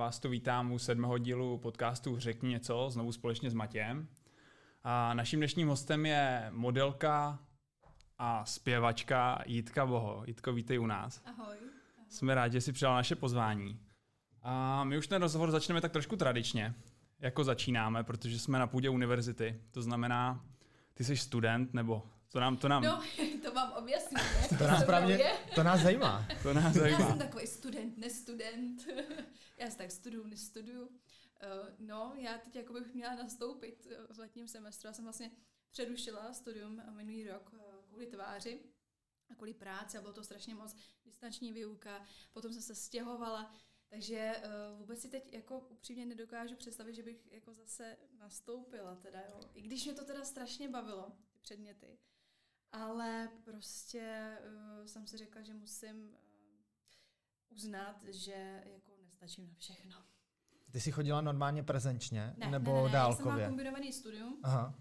vás tu vítám u sedmého dílu podcastu Řekni něco, znovu společně s Matějem. A naším dnešním hostem je modelka a zpěvačka Jitka Boho. Jitko, vítej u nás. Ahoj. Jsme rádi, že jsi přijal naše pozvání. A my už ten rozhovor začneme tak trošku tradičně, jako začínáme, protože jsme na půdě univerzity. To znamená, ty jsi student, nebo to nám... To nám... No, to vám objasním. To nás právě, to nás zajímá. To nás zajímá. Já jsem takový student, nestudent. Já si tak studuju, nestuduju. Uh, no, já teď jako bych měla nastoupit v letním semestru. Já jsem vlastně přerušila studium minulý rok uh, kvůli tváři a kvůli práci a bylo to strašně moc distanční výuka. Potom jsem se stěhovala, takže uh, vůbec si teď jako upřímně nedokážu představit, že bych jako zase nastoupila teda, jo. I když mě to teda strašně bavilo, ty předměty. Ale prostě uh, jsem si řekla, že musím uznat, že jako nestačím na všechno. Ty jsi chodila normálně prezenčně Ne, nebo ne, ne, ne, dálkově? Já jsem mám kombinovaný studium Aha.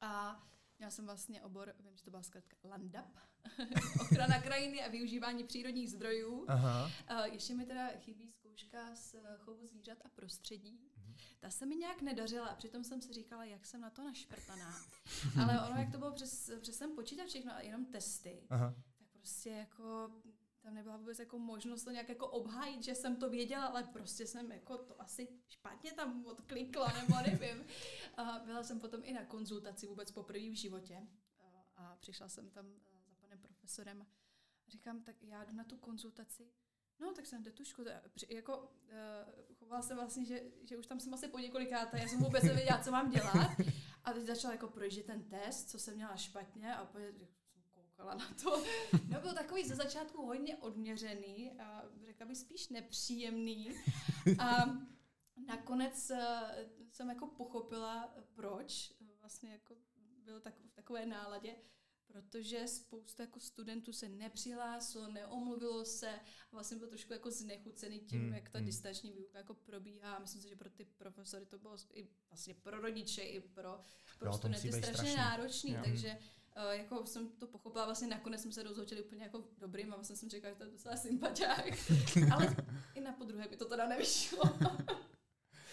a měla jsem vlastně obor, vím, že to byla zkrátka LANDAP, ochrana krajiny a využívání přírodních zdrojů. Aha. Ještě mi teda chybí zkouška z eh, chovu zvířat a prostředí. Mhm. Ta se mi nějak nedařila a přitom jsem si říkala, jak jsem na to našprtaná. Ale ono, jak to bylo přes, přes ten počítač všechno a jenom testy, Aha. tak prostě jako tam nebyla vůbec jako možnost to nějak jako obhájit, že jsem to věděla, ale prostě jsem jako to asi špatně tam odklikla, nebo nevím. A byla jsem potom i na konzultaci vůbec poprvé v životě a přišla jsem tam za panem profesorem a říkám, tak já jdu na tu konzultaci, No, tak jsem jde tušku. Jako, uh, chovala se vlastně, že, že už tam jsem asi po několikáta, já jsem vůbec nevěděla, co mám dělat. A teď začala jako projíždět ten test, co jsem měla špatně a jsem koukala na to. No, byl takový ze začátku hodně odměřený a řekla bych spíš nepříjemný. A nakonec uh, jsem jako pochopila, proč vlastně jako byl tak, v takové náladě, protože spousta jako studentů se nepřihlásilo, neomluvilo se a vlastně byl trošku jako znechucený tím, hmm. jak ta hmm. distanční výuka jako probíhá. Myslím si, že pro ty profesory to bylo i vlastně pro rodiče, i pro, pro jo, studenty strašně, strašný. náročný, jo. takže uh, jako jsem to pochopila, vlastně nakonec jsme se rozhodli úplně jako dobrým a vlastně jsem říkala, že to je docela sympatiák, ale i na podruhé by to teda nevyšlo.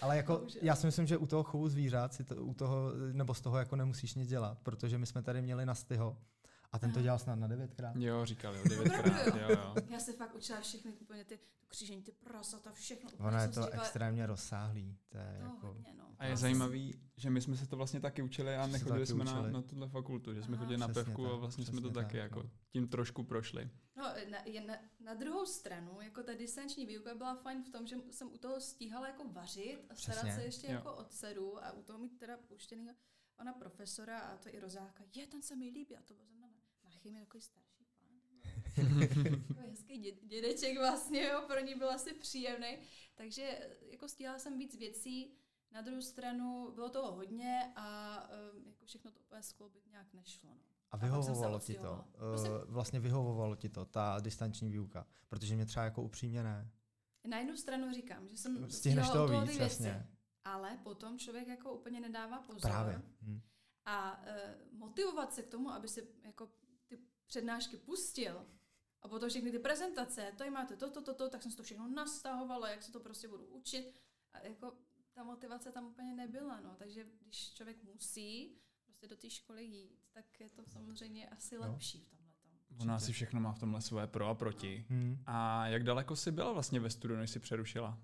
Ale jako, já si myslím, že u toho chovu zvířat si to, u toho, nebo z toho jako nemusíš nic dělat, protože my jsme tady měli na styho a ten to dělal snad na devětkrát. Jo, říkal jo, devětkrát, jo, jo. Já se fakt učila všechny úplně ty, křížení, ty prasata, všechno. Ono je to říkala, extrémně rozsáhlý. To je to jako... hodně, no. A je zajímavý, že my jsme se to vlastně taky učili a nechodili jsme na, na tuhle fakultu, že jsme Aha. chodili na Přesně pevku tak, a vlastně jsme to taky tak, jako no. tím trošku prošli. No, na, je na, na, druhou stranu, jako ta distanční výuka byla fajn v tom, že jsem u toho stíhala jako vařit a starat Přesně. se ještě Jo. jako o dceru a u toho mít teda puštěný ona profesora a to i rozáka. Je, ten se mi líbí a to byl chemii takový starší pán. Takový hezký dě, dědeček vlastně, jo, pro ní byl asi příjemný. Takže jako stíhala jsem víc věcí, na druhou stranu bylo toho hodně a um, jako všechno to úplně skloubit nějak nešlo. No. A se vyhovovalo ti to? Uh, vlastně vyhovovalo ti to, ta distanční výuka? Protože mě třeba jako upřímně ne. Na jednu stranu říkám, že jsem Stihneš toho od víc, ty věci, jasně. ale potom člověk jako úplně nedává pozor. Právě. Hm. A uh, motivovat se k tomu, aby si jako přednášky pustil a potom všechny ty prezentace, to máte to, to, to, to, tak jsem si to všechno nastahovala, jak se to prostě budu učit. A jako ta motivace tam úplně nebyla, no. Takže když člověk musí prostě do té školy jít, tak je to samozřejmě asi Jo. lepší v tomhle. Ona si všechno má v tomhle své pro a proti. Hm. A jak daleko jsi byla vlastně ve studiu, než jsi přerušila?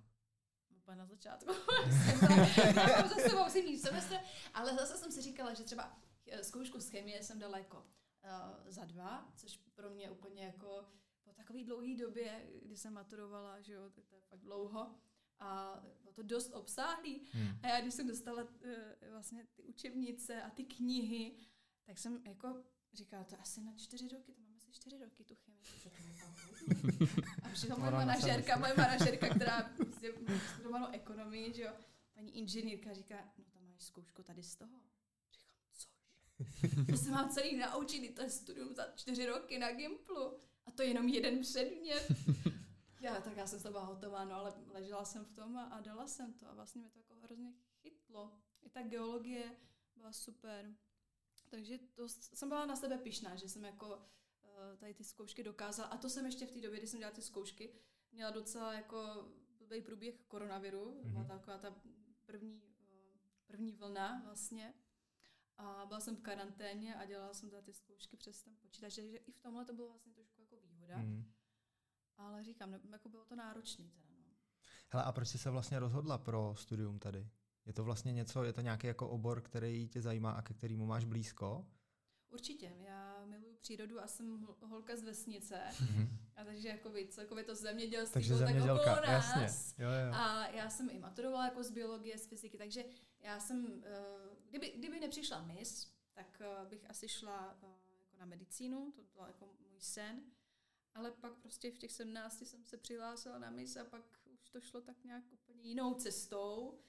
Úplně na začátku. Jsem za sebou semestr, ale zase jsem si říkala, že třeba eh, zkoušku z chemie jsem dala jako uh, za dva, což pro mě úplně jako po takové dlouhé době, kdy jsem maturovala, že jo, tak to je fakt dlouho, a bylo to dost obsáhlý. Hmm. A já když jsem dostala uh, vlastně ty učebnice a ty knihy, tak jsem jako říkala, to asi na čtyři roky, to máme asi čtyři roky tu chemii. to. A přišla moje manažerka, moje manažerka, která prostě má studovanou ekonomii, že jo, paní inženýrka říká, no tam máš zkoušku tady z toho. To se mám celý naučit, to je studium za čtyři roky na Gimplu. A to je jenom jeden předmět. Já, tak já jsem z toho byla hotová, no ale ležela jsem v tom a, a dala jsem to a vlastně mě to jako hrozně chytlo. I ta geologie byla super. Takže to jsem byla na sebe pyšná, že jsem jako uh, tady ty zkoušky dokázala. A to jsem ještě v té době, kdy jsem dělala ty zkoušky, měla docela jako blbý průběh koronaviru, mm-hmm. byla taková ta první, uh, první vlna vlastně. A byla jsem v karanténě a dělala jsem ty zkoušky přes ten počítač, takže i v tomhle to bylo vlastně trošku jako výhoda. Mm-hmm. Ale říkám, ne, jako bylo to náročné teda. No. Hele, a proč jsi se vlastně rozhodla pro studium tady? Je to vlastně něco, je to nějaký jako obor, který tě zajímá a ke kterému máš blízko? Určitě. Já miluju přírodu a jsem holka z vesnice. Mm-hmm. A takže jako celkově to zemědělství takže bylo tak okolo nás. Jasně. Jo, jo. A já jsem i maturovala jako z biologie, z fyziky, takže já jsem, eh, kdyby, kdyby nepřišla mis, tak eh, bych asi šla eh, jako na medicínu, to byl jako můj sen. Ale pak prostě v těch 17 jsem se přihlásila na mis a pak už to šlo tak nějak úplně jinou cestou.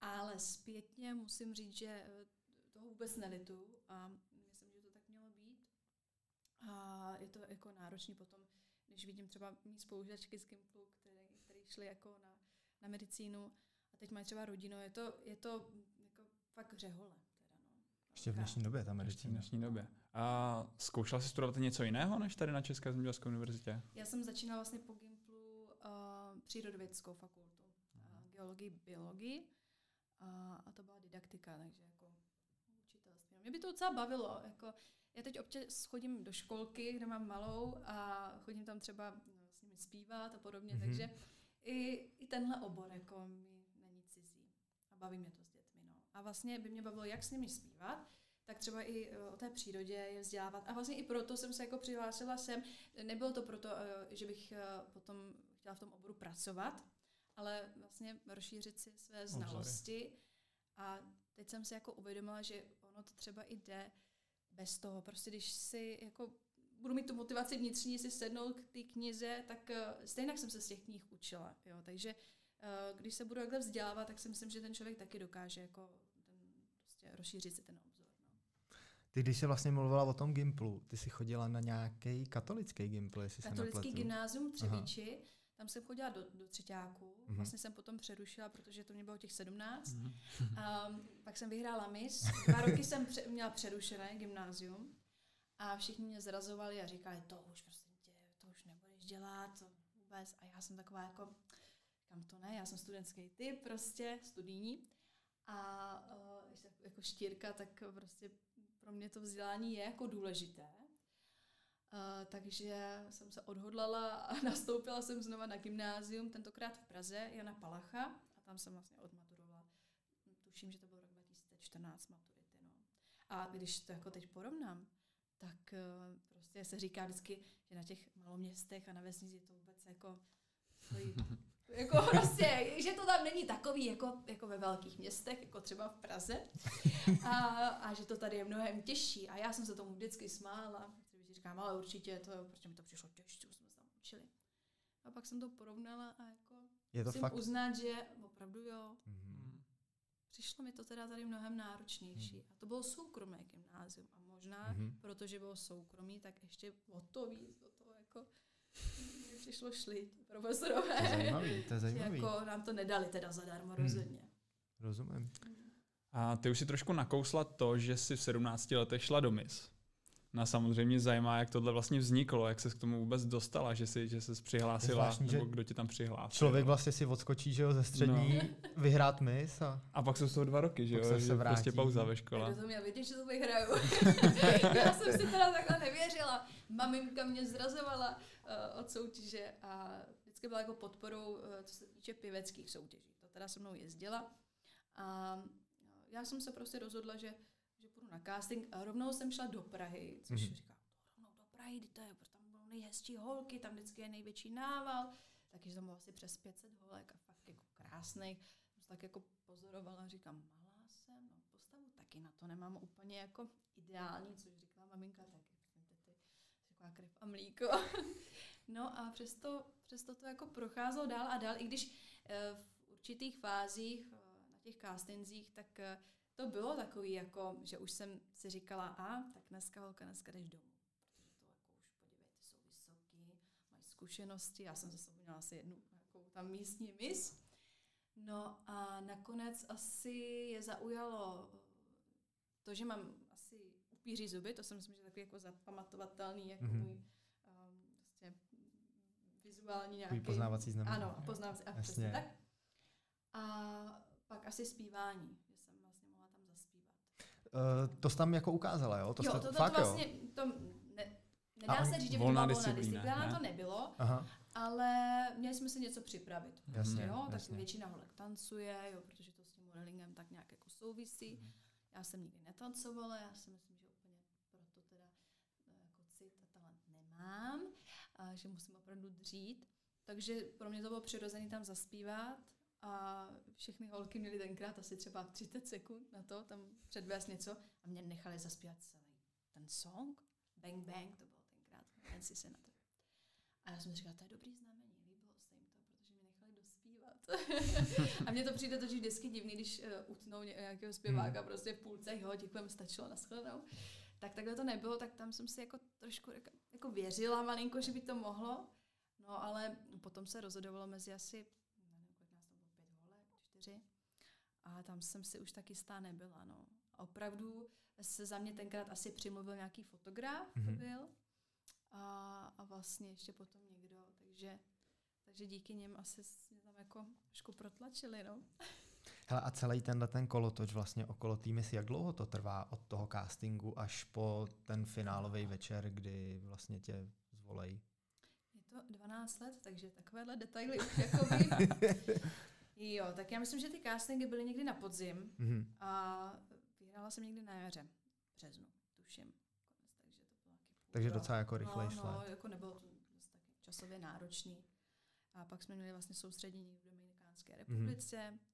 Ale zpětně musím říct, že toho vůbec nelitu a myslím, že to tak mělo být. A je to jako náročný potom, když vidím třeba mý spolužačky z Gimplu, které, které šly jako na, na medicínu a teď mají třeba rodinu, je to, je to fakt řehole. Teda no. Ještě v dnešní době ta medicína. v dnešní době. A zkoušela jsi studovat něco jiného než tady na České zemědělské univerzitě? Já jsem začínala vlastně po Gimplu uh, přírodovědeckou fakultu, uh, geologii, biologii a, a to byla didaktika, takže jako učitelství. Mě by to docela bavilo. Jako, já teď občas chodím do školky, kde mám malou a chodím tam třeba no, s nimi zpívat a podobně, mm-hmm. takže i, i tenhle obor jako mi není cizí a baví mě to. A vlastně by mě bavilo jak s nimi zpívat, tak třeba i e, o té přírodě je vzdělávat. A vlastně i proto jsem se jako přihlásila sem. Nebylo to proto, e, že bych e, potom chtěla v tom oboru pracovat, ale vlastně rozšířit si své znalosti. A teď jsem si jako uvědomila, že ono to třeba i jde bez toho. Prostě když si jako budu mít tu motivaci vnitřní si sednout k té knize, tak stejně jsem se z těch knih učila. Jo? Takže když se budu takhle vzdělávat, tak si myslím, že ten člověk taky dokáže jako prostě rozšířit si ten obzor. No. Ty, když jsi vlastně mluvila o tom Gimplu, ty jsi chodila na nějaký katolický Gimpl, jestli Katolický gymnázium Třebíči, Aha. Tam jsem chodila do, do třetíku, mm-hmm. vlastně jsem potom přerušila, protože to mě bylo těch 17. Mm-hmm. A pak jsem vyhrála mis. Dva roky jsem pře- měla přerušené gymnázium a všichni mě zrazovali a říkali, to už prostě tě, to už nebudeš dělat, to vůbec. A já jsem taková jako, kam to ne, já jsem studentský typ, prostě studijní. A uh, jako štírka, tak prostě pro mě to vzdělání je jako důležité. Uh, takže jsem se odhodlala a nastoupila jsem znova na gymnázium, tentokrát v Praze, Jana Palacha, a tam jsem vlastně odmaturovala. Tuším, že to byl rok 2014 maturity. No. A když to jako teď porovnám, tak uh, prostě se říká vždycky, že na těch maloměstech a na vesnici to vůbec jako stojí jako prostě, že to tam není takový jako, jako ve velkých městech, jako třeba v Praze. A, a že to tady je mnohem těžší. A já jsem se tomu vždycky smála říkám, ale určitě to, protože mi to přišlo těžké, jsme se tam učili. A pak jsem to porovnala a jako je to musím fakt... uznat, že opravdu jo. Mm-hmm. Přišlo mi to teda tady mnohem náročnější. Mm. A to bylo soukromé gymnázium. A možná, mm-hmm. protože bylo soukromý, tak ještě o to víc, o to jako přišlo šli profesorové. To je zajímavý, to je zajímavý. Jako nám to nedali teda zadarmo, mm. rozhodně. Rozumím. A ty už si trošku nakousla to, že jsi v 17 letech šla do MIS. Nás samozřejmě zajímá, jak tohle vlastně vzniklo, jak se k tomu vůbec dostala, že jsi, že jsi přihlásila, zvláštní, nebo kdo ti tam přihlásil. Člověk vlastně si odskočí, že jo, ze střední, no. vyhrát mis a... A pak jsou to dva roky, že jo, se že vrátí. prostě pauza ve škole. To měl vědět, že to vyhraju. Já jsem si teda takhle nevěřila. Maminka mě zrazovala od soutěže a vždycky byla jako podporou, uh, co se týče pěveckých soutěží. To teda se mnou jezdila. A já jsem se prostě rozhodla, že že půjdu na casting a rovnou jsem šla do Prahy, což mm-hmm. říkám, rovnou do Prahy, to je, protože tam budou nejhezčí holky, tam vždycky je největší nával, takže tam bylo asi přes 500 holek a fakt jako krásných. Jsem tak jako pozorovala, říkám, malá jsem, no postavu taky na to nemám úplně jako ideální, což říkala maminka taky, ty, taková krev a mlíko. no a přesto, přesto to jako procházelo dál a dál, i když eh, v určitých fázích eh, na těch castingzích, tak eh, to bylo takový, jako, že už jsem si říkala, a tak dneska holka, dneska jdeš domů. To jako už, podívejte, jsou vysoký, mají zkušenosti, já jsem za měla asi jednu jako tam místní mis. No a nakonec asi je zaujalo to, že mám asi upíří zuby, to si myslím, že takový jako zapamatovatelný jako mm-hmm. můj um, vlastně vizuální nějaký... poznávací znamení. Ano, poznávací, a přesně tak. A pak asi zpívání, že jsem vlastně mohla tam zaspívat. Uh, to jsi tam jako ukázala, jo? To jo, to, to, fakt, to vlastně, jo? to ne, nedá a se říct, že by to byla volná disciplína, ne? to nebylo, Aha. ale měli jsme si něco připravit. Jasně, jo? Tak jasně. většina holek tancuje, jo, protože to s tím modelingem tak nějak jako souvisí. Mm. Já jsem nikdy netancovala, já si myslím, že úplně proto teda eh, jako cit a nemám, a že musím opravdu dřít. Takže pro mě to bylo přirozené tam zaspívat a všechny holky měly tenkrát asi třeba 30 sekund na to, tam předvést něco a mě nechali zaspívat celý ten song. Bang Bang, to bylo tenkrát, si se na to. A já jsem říkala, to je dobrý znamení, líbilo se jim to, protože mě nechali dospívat. a mně to přijde totiž vždycky divný, když uh, utnou nějakého zpěváka hmm. prostě v půlce, jo, děkujeme, stačilo, nashledanou. Tak takhle to nebylo, tak tam jsem si jako trošku jako, věřila malinko, že by to mohlo. No ale potom se rozhodovalo mezi asi čtyři. A tam jsem si už taky stá nebyla. No. A opravdu se za mě tenkrát asi přimluvil nějaký fotograf, mm-hmm. to byl. A, a vlastně ještě potom někdo. Takže, takže díky něm asi mě tam jako trošku protlačili. No. Hele, a celý tenhle ten kolotoč vlastně okolo týmy, jak dlouho to trvá od toho castingu až po ten finálový večer, kdy vlastně tě zvolejí? Je to 12 let, takže takovéhle detaily už jako vím. Jo, tak já myslím, že ty castingy byly někdy na podzim mm-hmm. a vyhrála jsem někdy na jaře, březnu, tuším. Takže to bylo Takže docela jako rychlej no, no, jako nebylo to taky časově náročný. A pak jsme měli vlastně soustředění v Dominikánské republice. Mm-hmm.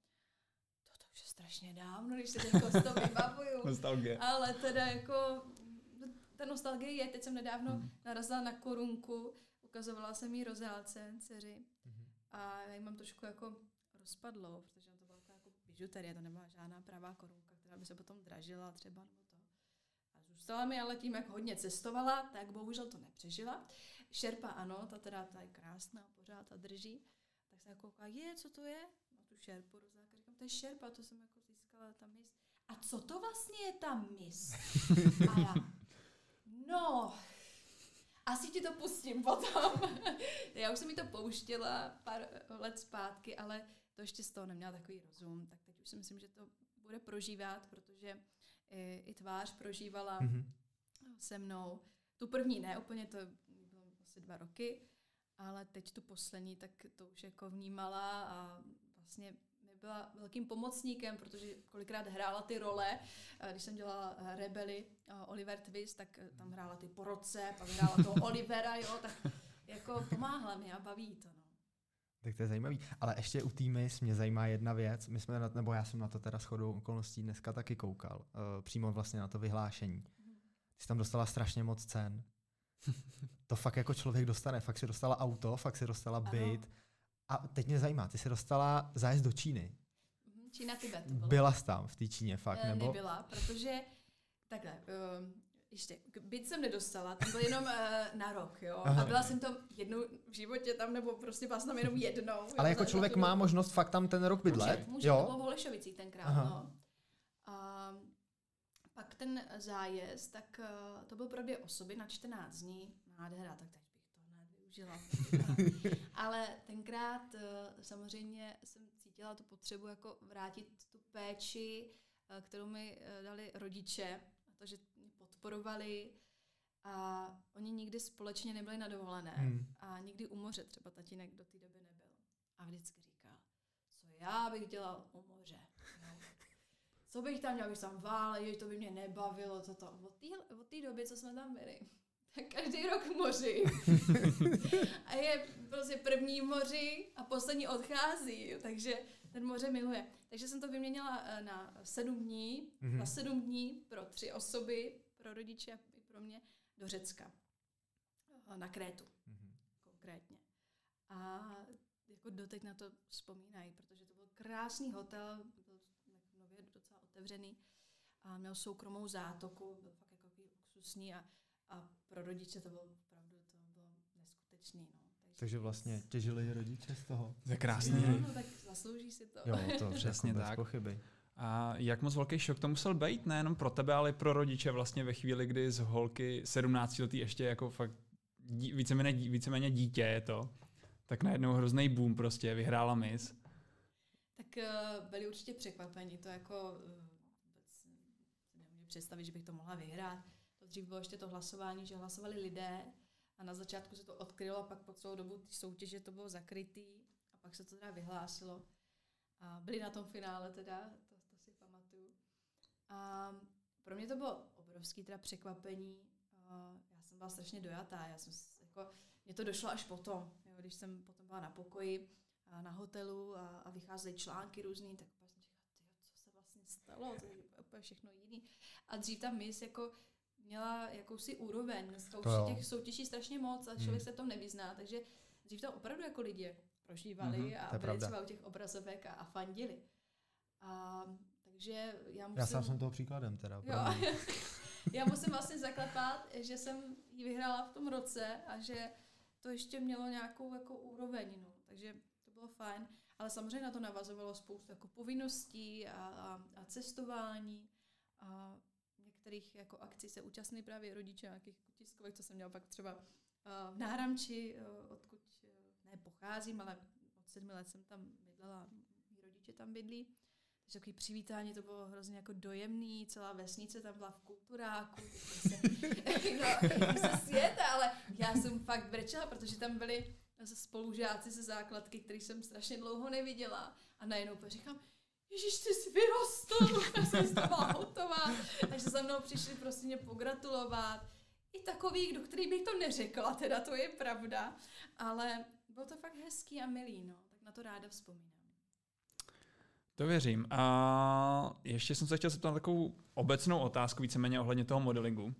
Už je strašně dávno, když se teď to vybavuju. Nostalgie. Ale teda jako ta nostalgie je, teď jsem nedávno mm. narazila na korunku, ukazovala jsem jí rozálce, dceři. Mm-hmm. A já ji mám trošku jako rozpadlo, protože to byla jako bižuterie, to nebyla žádná pravá korunka, která by se potom dražila třeba nebo to. A zůstala mi ale tím, jak hodně cestovala, tak bohužel to nepřežila. Šerpa ano, ta teda ta je krásná, pořád a drží. Tak se jako kouká, je, co to je? Na tu šerpu rozáka. To je šerpa, to jsem jako získala tam mis. A co to vlastně je ta mis? A já, no, asi ti to pustím potom. já už jsem mi to pouštěla pár let zpátky, ale to ještě z toho neměla takový rozum, tak teď už si myslím, že to bude prožívat, protože i, i tvář prožívala mm-hmm. se mnou. Tu první ne, úplně to bylo asi dva roky, ale teď tu poslední, tak to už jako vnímala a vlastně byla velkým pomocníkem, protože kolikrát hrála ty role. Když jsem dělala Rebely, Oliver Twist, tak tam hrála ty porodce, pak hrála toho Olivera, jo, tak jako pomáhla mi a baví to. No. Tak to je zajímavý. Ale ještě u týmy mě zajímá jedna věc. My jsme, na, nebo já jsem na to teda shodou okolností dneska taky koukal. Uh, přímo vlastně na to vyhlášení. Ty jsi tam dostala strašně moc cen. to fakt jako člověk dostane. Fakt si dostala auto, fakt si dostala byt. A teď mě zajímá, ty jsi dostala zájezd do Číny. Mhm, Čína, Tibet. Byla jsi tam v té Číně, fakt, e, nebo? Nebyla, protože takhle, uh, ještě, byt jsem nedostala, tam byl jenom uh, na rok, jo. Aha. A byla jsem tam jednou v životě tam, nebo prostě byla jsem tam jenom jednou. Ale jo, jako člověk má možnost fakt tam ten rok bydlet? Může, může jo? to bylo v Holešovicích tenkrát, Aha. no. A pak ten zájezd, tak uh, to byl pro dvě osoby na 14 dní. Nádhera, tak teď využila. Ale tenkrát uh, samozřejmě jsem cítila tu potřebu jako vrátit tu péči, uh, kterou mi uh, dali rodiče, to, že podporovali a oni nikdy společně nebyli na dovolené hmm. a nikdy u moře třeba tatínek do té doby nebyl. A vždycky říkal, co já bych dělal u moře. No. Co bych tam dělal, bych tam válel, to by mě nebavilo, co to. Od té doby, co jsme tam byli, každý rok v moři. a je prostě první moři a poslední odchází, takže ten moře miluje. Takže jsem to vyměnila eh, na sedm dní, mm-hmm. na sedm dní pro tři osoby, pro rodiče a i pro mě, do Řecka. Eh, na Krétu mm-hmm. konkrétně. A jako doteď na to vzpomínají, protože to byl krásný hotel, byl nově docela otevřený a měl soukromou zátoku, byl fakt jako luxusní a, a pro rodiče to bylo opravdu to bylo neskutečný. No. Takže, Takže vlastně těžili rodiče z toho. To je krásný. No, no, tak zaslouží si to. Jo, to přesně jako tak. pochyby. A jak moc velký šok to musel být, nejenom pro tebe, ale i pro rodiče vlastně ve chvíli, kdy z holky 17 letý ještě jako fakt dí, víceméně, víceméně dítě je to, tak najednou hrozný boom prostě, vyhrála Miss. Tak uh, byli určitě překvapení, to jako uh, vůbec si nemůžu představit, že bych to mohla vyhrát. To dřív bylo ještě to hlasování, že hlasovali lidé a na začátku se to odkrylo a pak po celou dobu ty soutěže to bylo zakrytý a pak se to teda vyhlásilo. A byli na tom finále teda, to, to si pamatuju. A pro mě to bylo obrovský teda překvapení. A já jsem byla strašně dojatá, já jsem jako, mě to došlo až potom, jo, když jsem potom byla na pokoji, a na hotelu a, a vycházely články různý, tak jsem říkala, co se vlastně stalo, to je úplně všechno jiný. A dřív ta mis jako měla jakousi úroveň, dneska už těch soutěží strašně moc a člověk hmm. se v tom nevyzná, takže dřív to opravdu jako lidi prožívali mm-hmm, a byli pravda. třeba u těch obrazovek a, a fandili. A, takže já musím... Já sám jsem toho příkladem teda. Jo, já musím vlastně zaklepat, že jsem ji vyhrála v tom roce a že to ještě mělo nějakou jako úroveň, no. takže to bylo fajn. Ale samozřejmě na to navazovalo spoustu jako povinností a, a, a cestování a některých jako akcí se účastní právě rodiče nějakých tiskovek, co jsem měla pak třeba uh, v Náramči, uh, odkud uh, ne pocházím, ale od sedmi let jsem tam bydlela, mý rodiče tam bydlí. Takže takový přivítání, to bylo hrozně jako dojemný, celá vesnice tam byla v kulturáku, se, no, se světa, ale já jsem fakt brečela, protože tam byli spolužáci ze základky, který jsem strašně dlouho neviděla a najednou říkám, Ježíš, ty jsi vyrostl, já jsem z toho hotová. Takže za mnou přišli prostě mě pogratulovat. I takový, do který bych to neřekla, teda to je pravda. Ale bylo to fakt hezký a milý, no. Tak na to ráda vzpomínám. To věřím. A ještě jsem se chtěl zeptat takovou obecnou otázku, víceméně ohledně toho modelingu.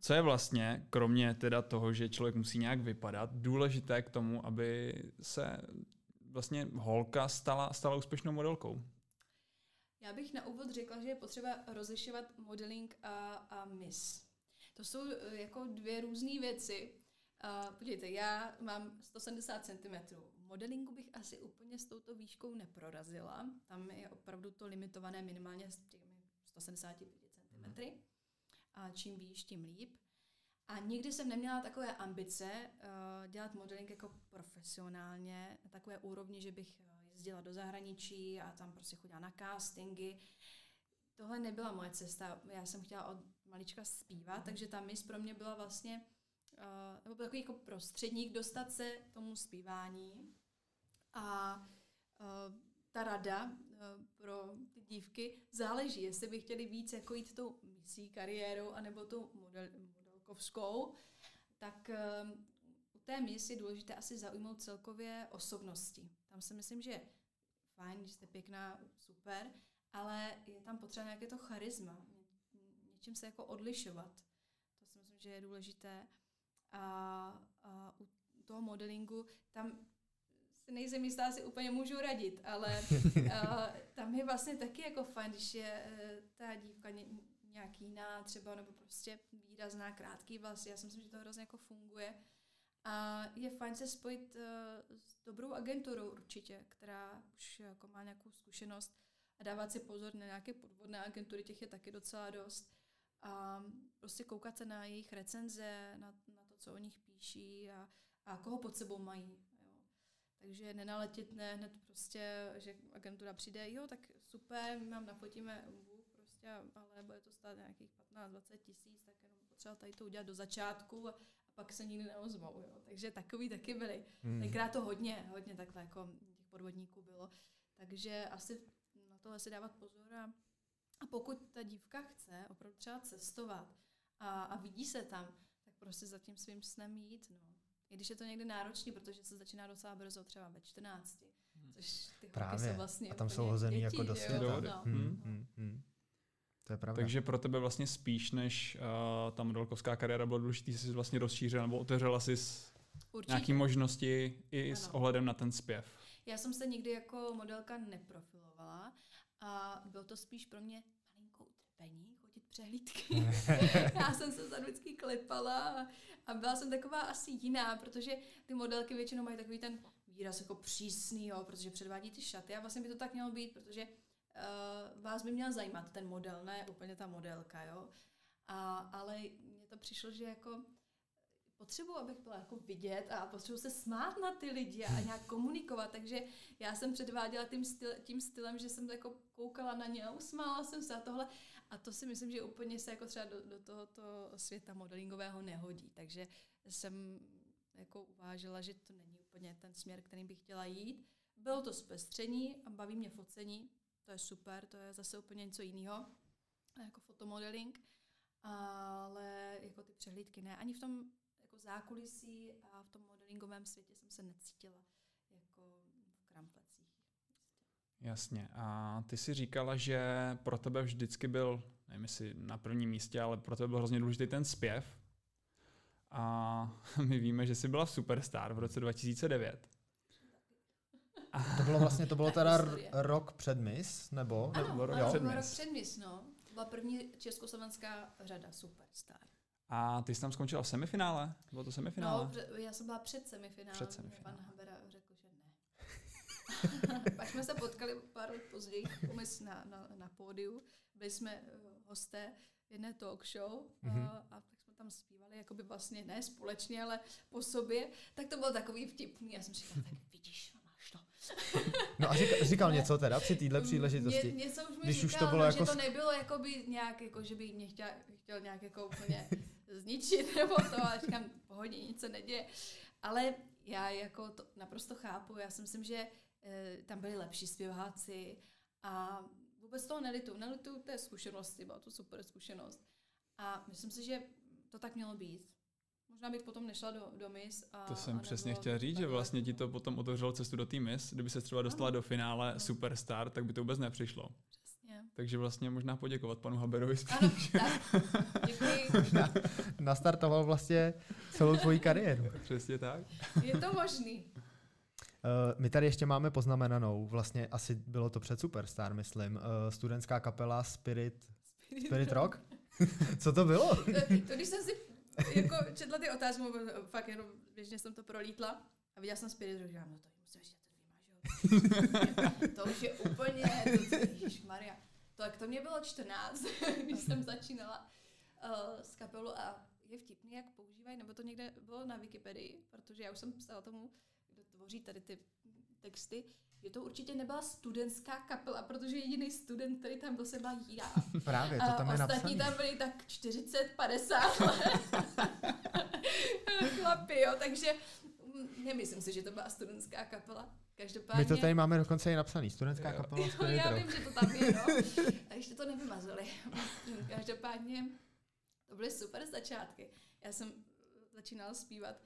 Co je vlastně, kromě teda toho, že člověk musí nějak vypadat, důležité k tomu, aby se vlastně holka stala, stala úspěšnou modelkou? Já bych na úvod řekla, že je potřeba rozlišovat modeling a, a miss. To jsou eh, jako dvě různé věci. Uh, podívejte, já mám 170 cm. Modelingu bych asi úplně s touto výškou neprorazila. Tam je opravdu to limitované minimálně s těmi 175 cm. A čím výš, tím líp. A nikdy jsem neměla takové ambice uh, dělat modeling jako profesionálně, na takové úrovni, že bych jezdila do zahraničí a tam prostě chodila na castingy. Tohle nebyla moje cesta. Já jsem chtěla od malička zpívat, takže ta mis pro mě byla vlastně uh, nebo byl takový jako prostředník dostat se tomu zpívání. A uh, ta rada pro ty dívky záleží, jestli by chtěli víc jako jít tou misí kariérou anebo tou model, modelkovskou, tak uh, u té mis je důležité asi zaujmout celkově osobnosti. Tam si myslím, že fajn, že jste pěkná, super, ale je tam potřeba nějaké to charisma, něčím se jako odlišovat. To si myslím, že je důležité. A, a u toho modelingu tam si nejsem jistá, si úplně můžu radit, ale a, tam je vlastně taky jako fajn, když je e, ta dívka ně, nějak jiná třeba, nebo prostě výrazná, krátký vlasy. Já si myslím, že to hrozně jako funguje. A je fajn se spojit uh, s dobrou agenturou určitě, která už jako má nějakou zkušenost a dávat si pozor na nějaké podvodné agentury, těch je taky docela dost. A prostě koukat se na jejich recenze, na, na to, co o nich píší a, a koho pod sebou mají. Jo. Takže nenaletět ne, hned prostě, že agentura přijde, jo, tak super, my vám nafotíme Prostě, ale bude to stát nějakých 15-20 tisíc, tak jenom potřeba tady to udělat do začátku a, pak se nikdy neozvou. Jo. Takže takový taky byli. Hmm. Tenkrát to hodně, hodně takhle jako těch podvodníků bylo. Takže asi na tohle si dávat pozor a, a pokud ta dívka chce opravdu třeba cestovat a, a vidí se tam, tak prostě za tím svým snem jít. No. I když je to někdy náročný, protože se začíná docela brzo, třeba ve 14. Hmm. Což ty Právě. jsou vlastně a tam jsou hozený jako do světa. No. Hmm, hmm, hmm. To je pravda. Takže pro tebe vlastně spíš než uh, ta modelkovská kariéra bylo důležité, že jsi vlastně rozšířila nebo otevřela si nějaké možnosti i ano. s ohledem na ten zpěv. Já jsem se nikdy jako modelka neprofilovala a bylo to spíš pro mě malinkou utrpení chodit přehlídky. Já jsem se za vždycky klepala a byla jsem taková asi jiná, protože ty modelky většinou mají takový ten výraz jako přísný, jo, protože předvádí ty šaty a vlastně by to tak mělo být, protože uh, vás by měl zajímat ten model, ne úplně ta modelka, jo. A, ale mně to přišlo, že jako potřebuji, abych byla jako vidět a potřebuji se smát na ty lidi a nějak komunikovat, takže já jsem předváděla tím, styl, tím stylem, že jsem jako koukala na ně a usmála jsem se a tohle a to si myslím, že úplně se jako třeba do, do tohoto světa modelingového nehodí, takže jsem jako uvážila, že to není úplně ten směr, kterým bych chtěla jít. Bylo to zpestření a baví mě focení, to je super, to je zase úplně něco jiného, jako fotomodeling, ale jako ty přehlídky ne. Ani v tom jako zákulisí a v tom modelingovém světě jsem se necítila jako v kramflecích. Jasně. A ty si říkala, že pro tebe vždycky byl, nevím jestli na prvním místě, ale pro tebe byl hrozně důležitý ten zpěv. A my víme, že jsi byla superstar v roce 2009. To bylo vlastně, to bylo teda rok před Miss, nebo? Ano, nebo rok, před, rok před Miss, no. To byla první československá řada Superstar. A ty jsi tam skončila v semifinále? Bylo to semifinále? No, já jsem byla před semifinálem. Před semifinále. Pan Habera řekl, že ne. Pak jsme se potkali pár let později na, na, na pódiu. Byli jsme eh, hosté jedné talk show mm-hmm. a, a tak jsme tam zpívali, jakoby vlastně ne společně, ale po sobě. Tak to bylo takový vtipný. Já jsem říkala, tak vidíš. No a říkal, říkal něco teda při téhle příležitosti? Ně, něco už mi Když říkal, už to bylo no, jako... že to nebylo jakoby nějak, jako, že by mě chtěl, chtěl nějak jako úplně zničit nebo to, a říkám, pohodě, nic se neděje. Ale já jako to naprosto chápu, já si myslím, že e, tam byli lepší zpěváci a vůbec toho nelitu. Nelitu té zkušenosti, byla to super zkušenost. A myslím si, že to tak mělo být. Možná bych potom nešla do, do MIS. A, to jsem a přesně chtěl říct, že vlastně ti to potom otevřelo cestu do té MIS. Kdyby se třeba dostala ano. do finále ano. Superstar, tak by to vůbec nepřišlo. Přesně. Takže vlastně možná poděkovat panu Haberovi spíš. Ano, tak. Děkuji. Na, nastartoval vlastně celou tvoji kariéru. Přesně tak. Je to možný. Uh, my tady ještě máme poznamenanou, vlastně asi bylo to před Superstar, myslím, uh, studentská kapela Spirit, Spirit, Spirit Rock. Co to bylo? To, to, když jsem si jako četla ty otázky, fakt jenom běžně jsem to prolítla a viděla jsem Spirit Rock, říkám, no to musím říct, to vymažu. to už je úplně, to, Maria. Tak to mě bylo 14, když jsem začínala uh, s kapelu a je vtipný, jak používají, nebo to někde bylo na Wikipedii, protože já už jsem psala tomu, kdo tvoří tady ty texty, že to určitě nebyla studentská kapela, protože jediný student, který tam byl, se byla já. Právě, to tam a je ostatní napsaný. tam byli tak 40, 50 let. Chlapi, jo, takže mm, nemyslím si, že to byla studentská kapela. Každopádně... My to tady máme dokonce i napsaný, studentská jo. kapela. Jo, já vím, že to tam je, no. A ještě to nevymazali. Každopádně to byly super začátky. Já jsem začínala zpívat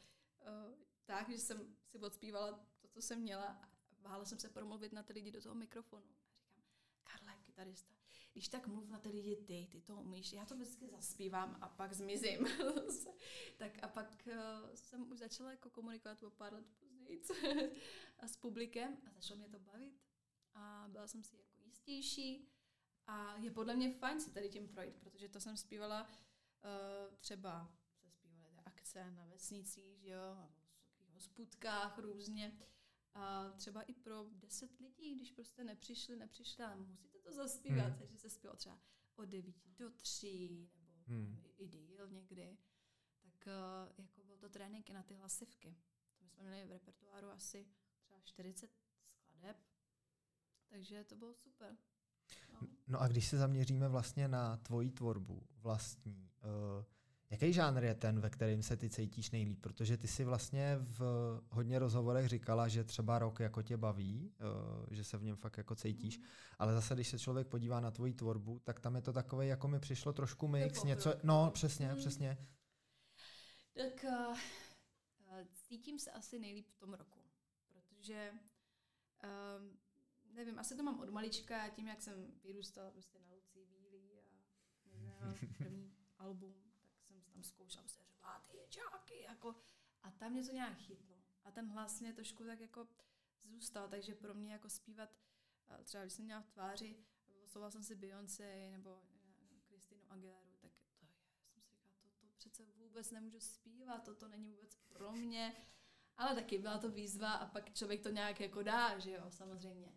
uh, tak, že jsem si odspívala to, co jsem měla bála jsem se promluvit na ty lidi do toho mikrofonu. A říkám, Karle, kytarista, když tak mluv na ty lidi ty, ty to umíš, já to vždycky zaspívám a pak zmizím. tak a pak uh, jsem už začala jako komunikovat o pár let později s publikem a začalo mě to bavit. A byla jsem si jako jistější a je podle mě fajn si tady tím projít, protože to jsem zpívala uh, třeba se zpívaly akce na vesnicích, jo, nebo v hospůdkách různě. A třeba i pro deset lidí, když prostě nepřišli, nepřišli, ale musíte to zaspívat, hmm. takže se zpívalo třeba od devíti do tří, nebo hmm. i, i díl někdy. Tak uh, jako byl to trénink i na ty hlasivky. To my jsme měli v repertoáru asi třeba 40 skladeb, takže to bylo super. No. no a když se zaměříme vlastně na tvoji tvorbu vlastní, uh, Jaký žánr je ten, ve kterém se ty cítíš nejlíp? Protože ty si vlastně v hodně rozhovorech říkala, že třeba rok jako tě baví, eh, že se v něm fakt jako cítíš, ale zase, když se člověk podívá na tvoji tvorbu, tak tam je to takové, jako mi přišlo trošku mix, něco, no přesně, mm. přesně. Tak uh, cítím se asi nejlíp v tom roku, protože um, nevím, asi to mám od malička, tím, jak jsem vyrůstala prostě na Lucí Bílý a možná první album tam zkoušel se řvát ječáky, jako, a tam mě to nějak chytlo. A ten hlas mě trošku tak jako zůstal, takže pro mě jako zpívat, třeba když jsem měla v tváři, vyslovala jsem si Beyoncé nebo Kristinu Aguileru, tak to je, jsem si říkala, to, to přece vůbec nemůžu zpívat, to, to není vůbec pro mě. Ale taky byla to výzva a pak člověk to nějak jako dá, že jo, samozřejmě.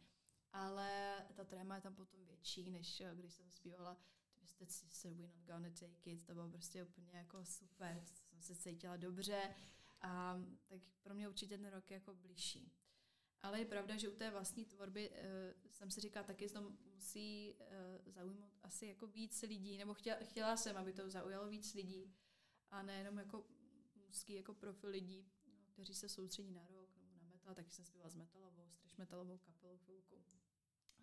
Ale ta tréma je tam potom větší, než když jsem zpívala Mr. Sister, we're not gonna take it, to bylo prostě úplně jako super, jsem se cítila dobře a tak pro mě určitě ten rok je jako blížší. Ale je pravda, že u té vlastní tvorby uh, jsem si říkala, taky to musí uh, zaujmout asi jako víc lidí, nebo chtěla, chtěla jsem, aby to zaujalo víc lidí a nejenom jako mužský jako profil lidí, no, kteří se soustředí na rok nebo na metal, taky jsem zpívala s metalovou, straš metalovou kapelou chvilku.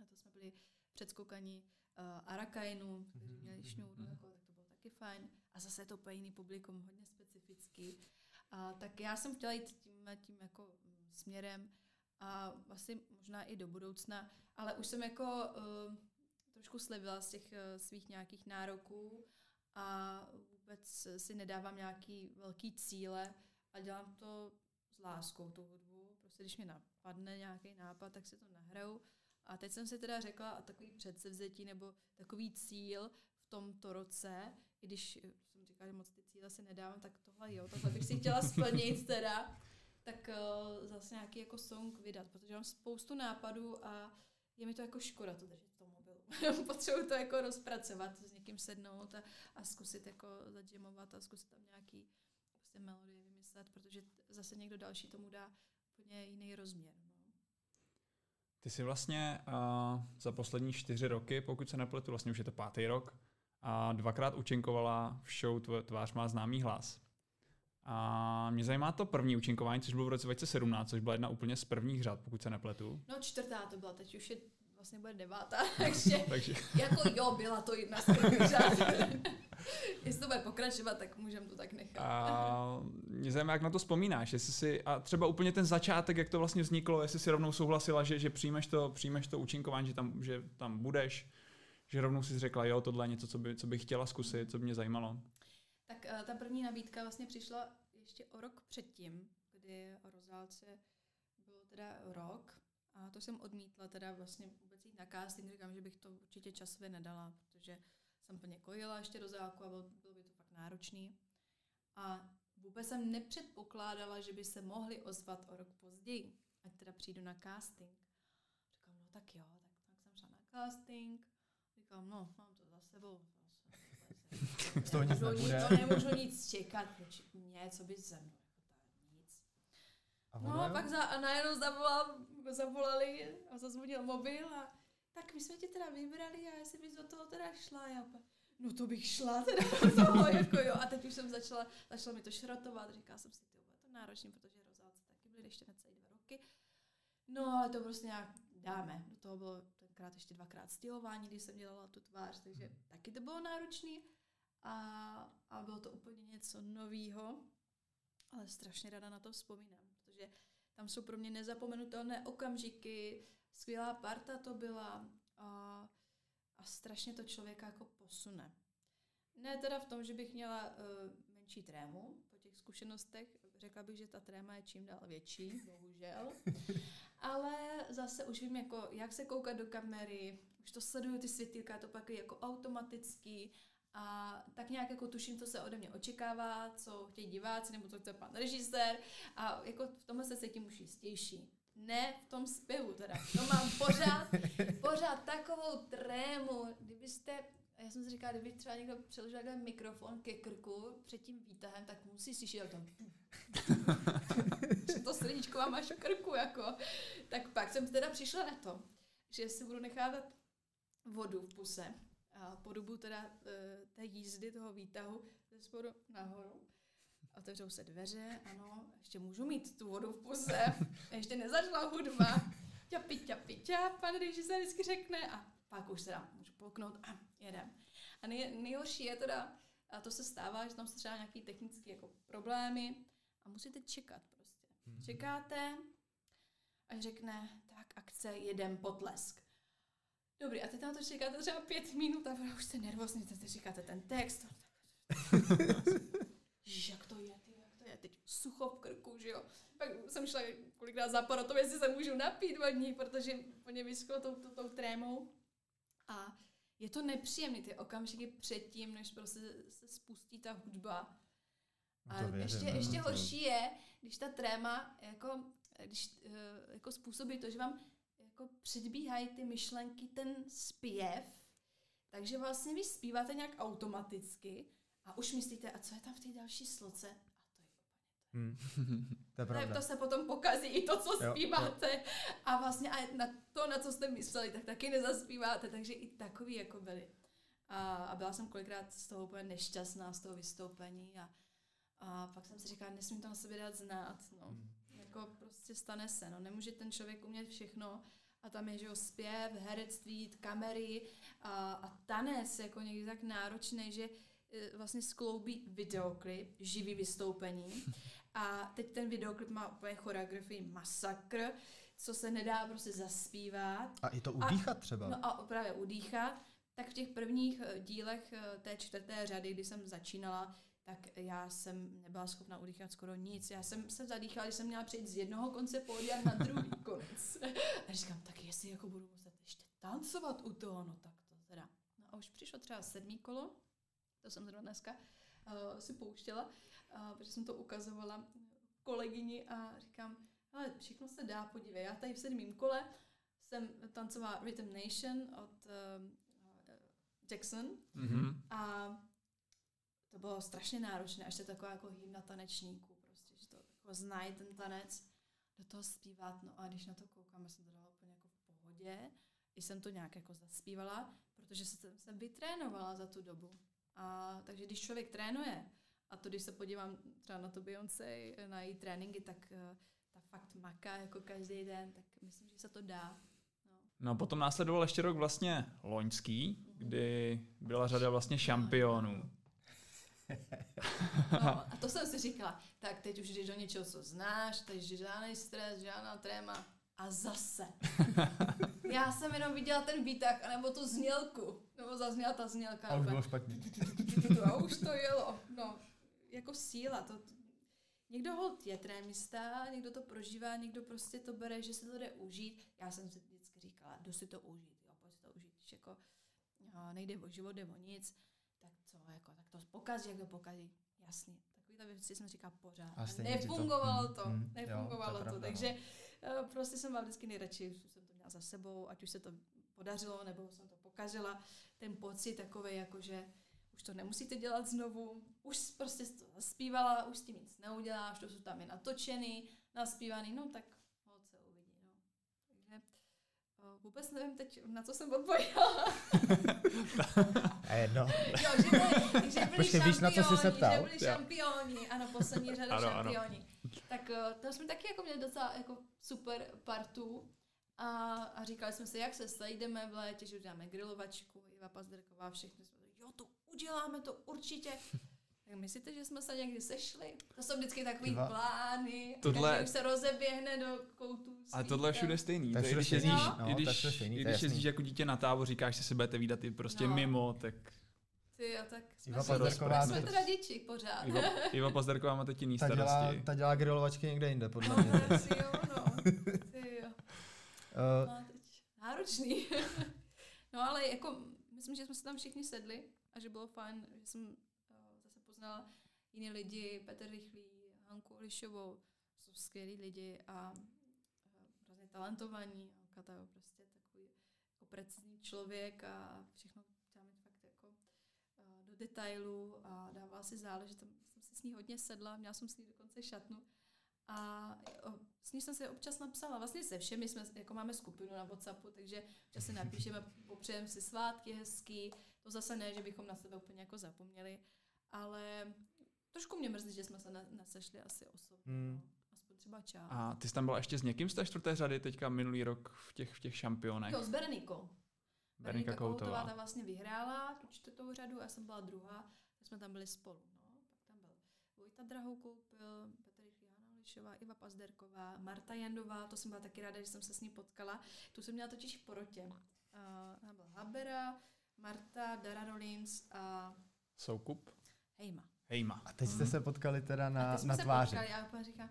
A to jsme byli předskokaní uh, Arakainu, kteří měli mhm, šňůru, mm-hmm. jako, tak to bylo taky fajn. A zase je to úplně jiný publikum, hodně specifický. A tak já jsem chtěla jít tím, tím jako mm, směrem a asi možná i do budoucna, ale už jsem jako uh, trošku slevila z těch uh, svých nějakých nároků a vůbec si nedávám nějaký velký cíle a dělám to s láskou, tu hudbu. Prostě když mi napadne nějaký nápad, tak si to nahraju. A teď jsem si teda řekla a takový předsevzetí nebo takový cíl tomto roce, i když jsem říkala, že moc ty cíle si nedávám, tak tohle jo, tohle bych si chtěla splnit teda, tak uh, zase nějaký jako song vydat, protože mám spoustu nápadů a je mi to jako škoda to držet v tom mobilu. Potřebuji to jako rozpracovat, s někým sednout a, a zkusit jako zadžemovat a zkusit tam nějaký prostě melodie vymyslet, protože zase někdo další tomu dá úplně jiný rozměr. No. Ty jsi vlastně uh, za poslední čtyři roky, pokud se nepletu, vlastně už je to pátý rok, a dvakrát účinkovala v show Tvář má známý hlas. A mě zajímá to první účinkování, což bylo v roce 2017, což byla jedna úplně z prvních řad, pokud se nepletu. No čtvrtá to byla, teď už je vlastně bude devátá, takže, takže. jako jo, byla to jedna z prvních řad. Jestli to bude pokračovat, tak můžeme to tak nechat. A mě zajímá, jak na to vzpomínáš, jestli si, a třeba úplně ten začátek, jak to vlastně vzniklo, jestli si rovnou souhlasila, že, že přijmeš, to, přijmeš to účinkování, že tam, že tam budeš, že rovnou si řekla, jo, tohle je něco, co, by, co bych chtěla zkusit, co by mě zajímalo. Tak uh, ta první nabídka vlastně přišla ještě o rok předtím, kdy o rozálce bylo teda rok a to jsem odmítla teda vlastně vůbec jít na casting, říkám, že bych to určitě časově nedala, protože jsem plně kojila ještě rozálku a bylo, bylo by to fakt náročný. A vůbec jsem nepředpokládala, že by se mohli ozvat o rok později, ať teda přijdu na casting. Říkám, no tak jo, tak, tak jsem šla na casting. Říkám, no, mám to za sebou, z toho nic nebude. To nemůžu nic čekat, mě, co by se mnou. Jako nic. A no a pak za, a najednou zavolal, zavolali a zazvonil mobil a tak my jsme tě teda vybrali a jestli bys do toho teda šla. Já pa, no to bych šla teda do toho, jako jo. A teď už jsem začala, začala mi to šrotovat, říkala jsem si, to bude to náročný, protože rozálce taky byly ještě necelé dva roky. No ale to prostě nějak dáme. Do toho bylo tenkrát ještě dvakrát stěhování, když jsem dělala tu tvář, takže hmm. taky to bylo náročné a, a bylo to úplně něco novýho, ale strašně ráda na to vzpomínám, protože tam jsou pro mě nezapomenutelné okamžiky, skvělá parta to byla a, a strašně to člověka jako posune. Ne teda v tom, že bych měla uh, menší trému po těch zkušenostech, řekla bych, že ta tréma je čím dál větší, bohužel. Ale zase už vím, jako, jak se koukat do kamery, už to sleduju ty světýlka, to pak je jako automatický a tak nějak jako tuším, co se ode mě očekává, co chtějí diváci, nebo co chce pan režisér a jako v tomhle se cítím už jistější. Ne v tom zpěvu teda. To mám pořád, pořád takovou trému. Kdybyste, já jsem si říkala, kdyby třeba někdo přeložil mikrofon ke krku před tím výtahem, tak musí slyšet tam. Že to srdíčko mám až v krku, jako. Tak pak jsem teda přišla na to, že si budu nechávat vodu v puse a po dobu teda e, té jízdy, toho výtahu, ze spodu nahoru. Otevřou se dveře, ano, ještě můžu mít tu vodu v puse, ještě nezačala hudba. Ťapi, ťapi, ťap, pan režisér vždycky řekne a pak už teda můžu polknout a jedem. A nej, nejhorší je teda, a to se stává, že tam se třeba nějaký technické jako problémy a musíte čekat prostě. Mhm. Čekáte, až řekne, tak akce, jedem potlesk. Dobrý, a teď na to čekáte třeba pět minut a už jste nervózní, teď říkáte ten text. Ježiš, jak to je, ty, jak to je, teď sucho v krku, že jo. Pak jsem šla kolikrát za porotou, jestli se můžu napít vodní, protože mě vyschlo tou, tou, tou trémou. A je to nepříjemný ty okamžiky předtím, než prostě se spustí ta hudba. A věřím, ještě, no, ještě horší je, když ta tréma jako, když, uh, jako způsobí to, že vám jako předbíhají ty myšlenky, ten zpěv, Takže vlastně vy zpíváte nějak automaticky a už myslíte, a co je tam v té další sloce? A to je Hmm. To je ne, pravda. to se potom pokazí i to, co Jo, zpíváte. A vlastně a na to, na co jste mysleli, tak taky nezaspíváte. Takže i takový jako byli. A, a byla jsem kolikrát z toho úplně nešťastná, z toho vystoupení. A, a pak jsem si říkala, nesmím to na sebe dát znát. No. Hmm. Jako prostě stane se. No. Nemůže ten člověk umět všechno. A tam je, že jo, zpěv, herectví, kamery a, a tanec jako někdy tak náročný, že e, vlastně skloubí videoklip, živý vystoupení. A teď ten videoklip má úplně choreografii masakr, co se nedá prostě zaspívat. A i to udýchat třeba. No a právě udýchat. Tak v těch prvních eh, dílech eh, té čtvrté řady, kdy jsem začínala, tak já jsem nebyla schopna udýchat skoro nic. Já jsem se zadýchala, když jsem měla přejít z jednoho konce pódia na druhý konec. A říkám, tak jestli jako budu muset ještě tancovat u toho, no tak to teda. No a už přišlo třeba sedmý kolo, to jsem zrovna dneska uh, si pouštěla, uh, protože jsem to ukazovala kolegyni a říkám, ale všechno se dá, podívej, já tady v sedmém kole jsem tancovala Rhythm Nation od um, Jackson Mhm. a to bylo strašně náročné, až to taková jako hymna tanečníků, prostě, že to jako znají ten tanec, do toho zpívat, no a když na to koukám, já jsem to dala úplně jako v pohodě, i jsem to nějak jako zaspívala, protože jsem, jsem vytrénovala za tu dobu. A takže když člověk trénuje, a to když se podívám třeba na to Beyoncé, na její tréninky, tak eh, ta fakt maká jako každý den, tak myslím, že se to dá. No. No a potom následoval ještě rok vlastně loňský, kdy byla řada vlastně šampionů. No, a to jsem si říkala, tak teď už jdeš do něčeho, co znáš, takže žádný stres, žádná tréma. A zase. Já jsem jenom viděla ten výtah, anebo tu znělku. Nebo zazněla ta znělka. A už bylo špatně. A už to jelo. No, jako síla. To, někdo hold je trémista, někdo to prožívá, někdo prostě to bere, že si to jde užít. Já jsem si vždycky říkala, jdu si to užít, jo, pojď si to užít. Jako jo, nejde o život, jde o nic, co, jako, tak to pokazí, jak to pokazí. Jasně. Takovýhle věci jsem říkala pořád. A stejně ti to- Nefungovalo mm, to, jo, to nefungovalo to, pravda, no. takže eh, prostě jsem byla vždycky nejradši, že jsem to měla za sebou, ať už se to podařilo, nebo jsem to pokazila. Ten pocit takový, jako že už to nemusíte dělat znovu, už prostě to zaspívala, už s tím nic neuděláš, to jsou tam je natočený, naspívaný, no tak hold se uvidí, no. Takže eh, vůbec nevím teď, na co jsem odpověděla. A jedno. jo, že byli, že byli Počkej, víš, na co jsi se šampioni, ptal? Že byli Jo. šampioni, ano, poslední řada Ano, ano. šampioni. Tak eh, to jsme taky jako měli docela jako super partu a, a říkali jsme si, jak se sejdeme v létě, že uděláme grilovačku, Iva Pazderková, všechny jsme jo, to uděláme, to určitě. Tak myslíte, že jsme se někdy sešli? To jsou vždycky takový Dva. plány, Tohle- se rozeběhne do koutů. Ale svých tohle je všude stejný. To je To je, všude když jezdíš, no, i když, všude stejný, i když jezdíš jako dítě na tábor, říkáš, že se budete výdat i prostě No. mimo, tak Ty, a tak jsme, Iva Pazderková jsme to- teda děti pořád. Iva, Iva Pazderková má teď jiný Ta dělá, starosti. ta dělá grilovačky někde jinde, podle No, mě. asi jo, no. Ty jo. Uh, No, teď náročný. no ale jako, myslím, že jsme se tam všichni sedli a že bylo fajn, že jsem zase poznala jiný lidi, Petr Rychlý, Hanku Lišovou, jsou skvělí lidi a hrozně talentovaní. A Kata je prostě takový jako precizní člověk a všechno chtěla mít fakt jako do detailu a dává si záležet. Tam jsem si s ní hodně sedla, měla jsem s ní dokonce šatnu. A s ní jsem si občas napsala, vlastně se všemi jsme, jako máme skupinu na Whatsappu, takže občas si napíšeme, popřejeme si svátky hezký, to zase ne, že bychom na sebe úplně jako zapomněli, ale trošku mě mrzí, že jsme se ne, nesešli asi osobně, Hmm. no. aspoň třeba. A ty jsi tam byla ještě s někým z té čtvrté řady teďka minulý rok v těch, v těch šampionech. Jo, s Berenikou. Berenika Koutová. ta vlastně vyhrála tu čtvrtou řadu a já jsem byla druhá, tak jsme tam byli spolu. No. Pak tam byl Vojta Drahou koupil, Petr Jana Lišová, Iva Pazderková, Marta Jandová, to jsem byla taky ráda, že jsem se s ní potkala. Tu jsem měla totiž v porotě. Uh, tam byl Habera, Marta, Dara Rollins a Soukup? Hejma. Hejma. a teď jste se potkali teda a na, teď jsme na se tváři. potkali a já říkám,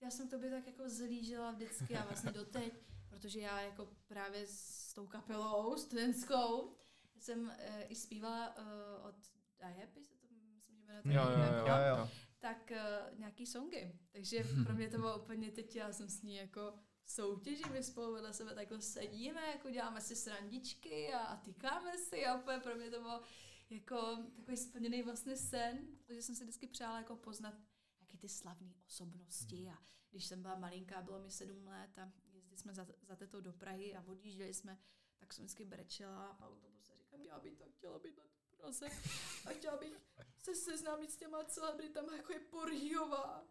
já jsem tobě tak jako zlížela vždycky a vlastně doteď, protože já jako právě s tou kapelou studentskou jsem uh, i zpívala uh, od Die Happy, se to myslím, že jmenuje Jo, Jo, jo, jo. Jo, jo. jo. tak uh, nějaký songy. Takže pro mě to bylo úplně teď, já jsem s ní jako soutěži, my spolu vedle sebe takhle sedíme, jako děláme si srandičky a, a tykáme si a úplně pro mě to bylo jako takový splněný vlastně sen, protože jsem si vždycky přála jako poznat nějaký ty slavné osobnosti a když jsem byla malinká, bylo mi sedm let a jezdili jsme za, za tetou do Prahy a odjížděli jsme, tak jsem vždycky brečela v autobuse a říkám, já bych to chtěla být na Praze a chtěla bych se seznámit s těma celebritama, jako je Porhiová.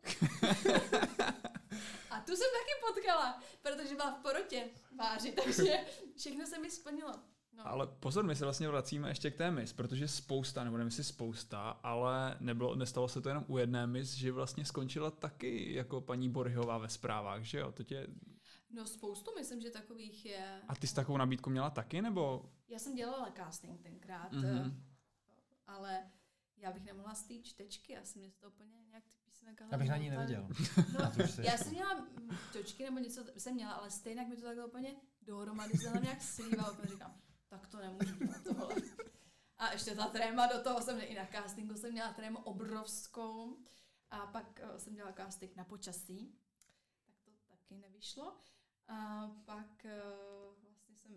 a tu jsem taky potkala, protože byla v porotě váři, takže všechno se mi splnilo. No. Ale pozor, my se vlastně vracíme ještě k té mis, protože spousta, nebo nevím si spousta, ale nebylo, nestalo se to jenom u jedné mis, že vlastně skončila taky jako paní Borhyová ve zprávách, že jo? To tě... No spoustu myslím, že takových je. A ty jsi takovou nabídku měla taky, nebo? Já jsem dělala casting tenkrát, mm-hmm. ale já bych nemohla z té čtečky, já jsem mě to úplně nějak ty písmenka... Já bych na ní neviděl. No, já jsem měla čočky nebo něco jsem měla, ale stejně mi to takhle úplně dohromady se nějak slívalo, protože říkám, tak to nemůžu dělat tohle. A ještě ta tréma do toho jsem i na castingu jsem měla trému obrovskou a pak uh, jsem dělala casting na počasí, tak to taky nevyšlo. A pak uh, vlastně jsem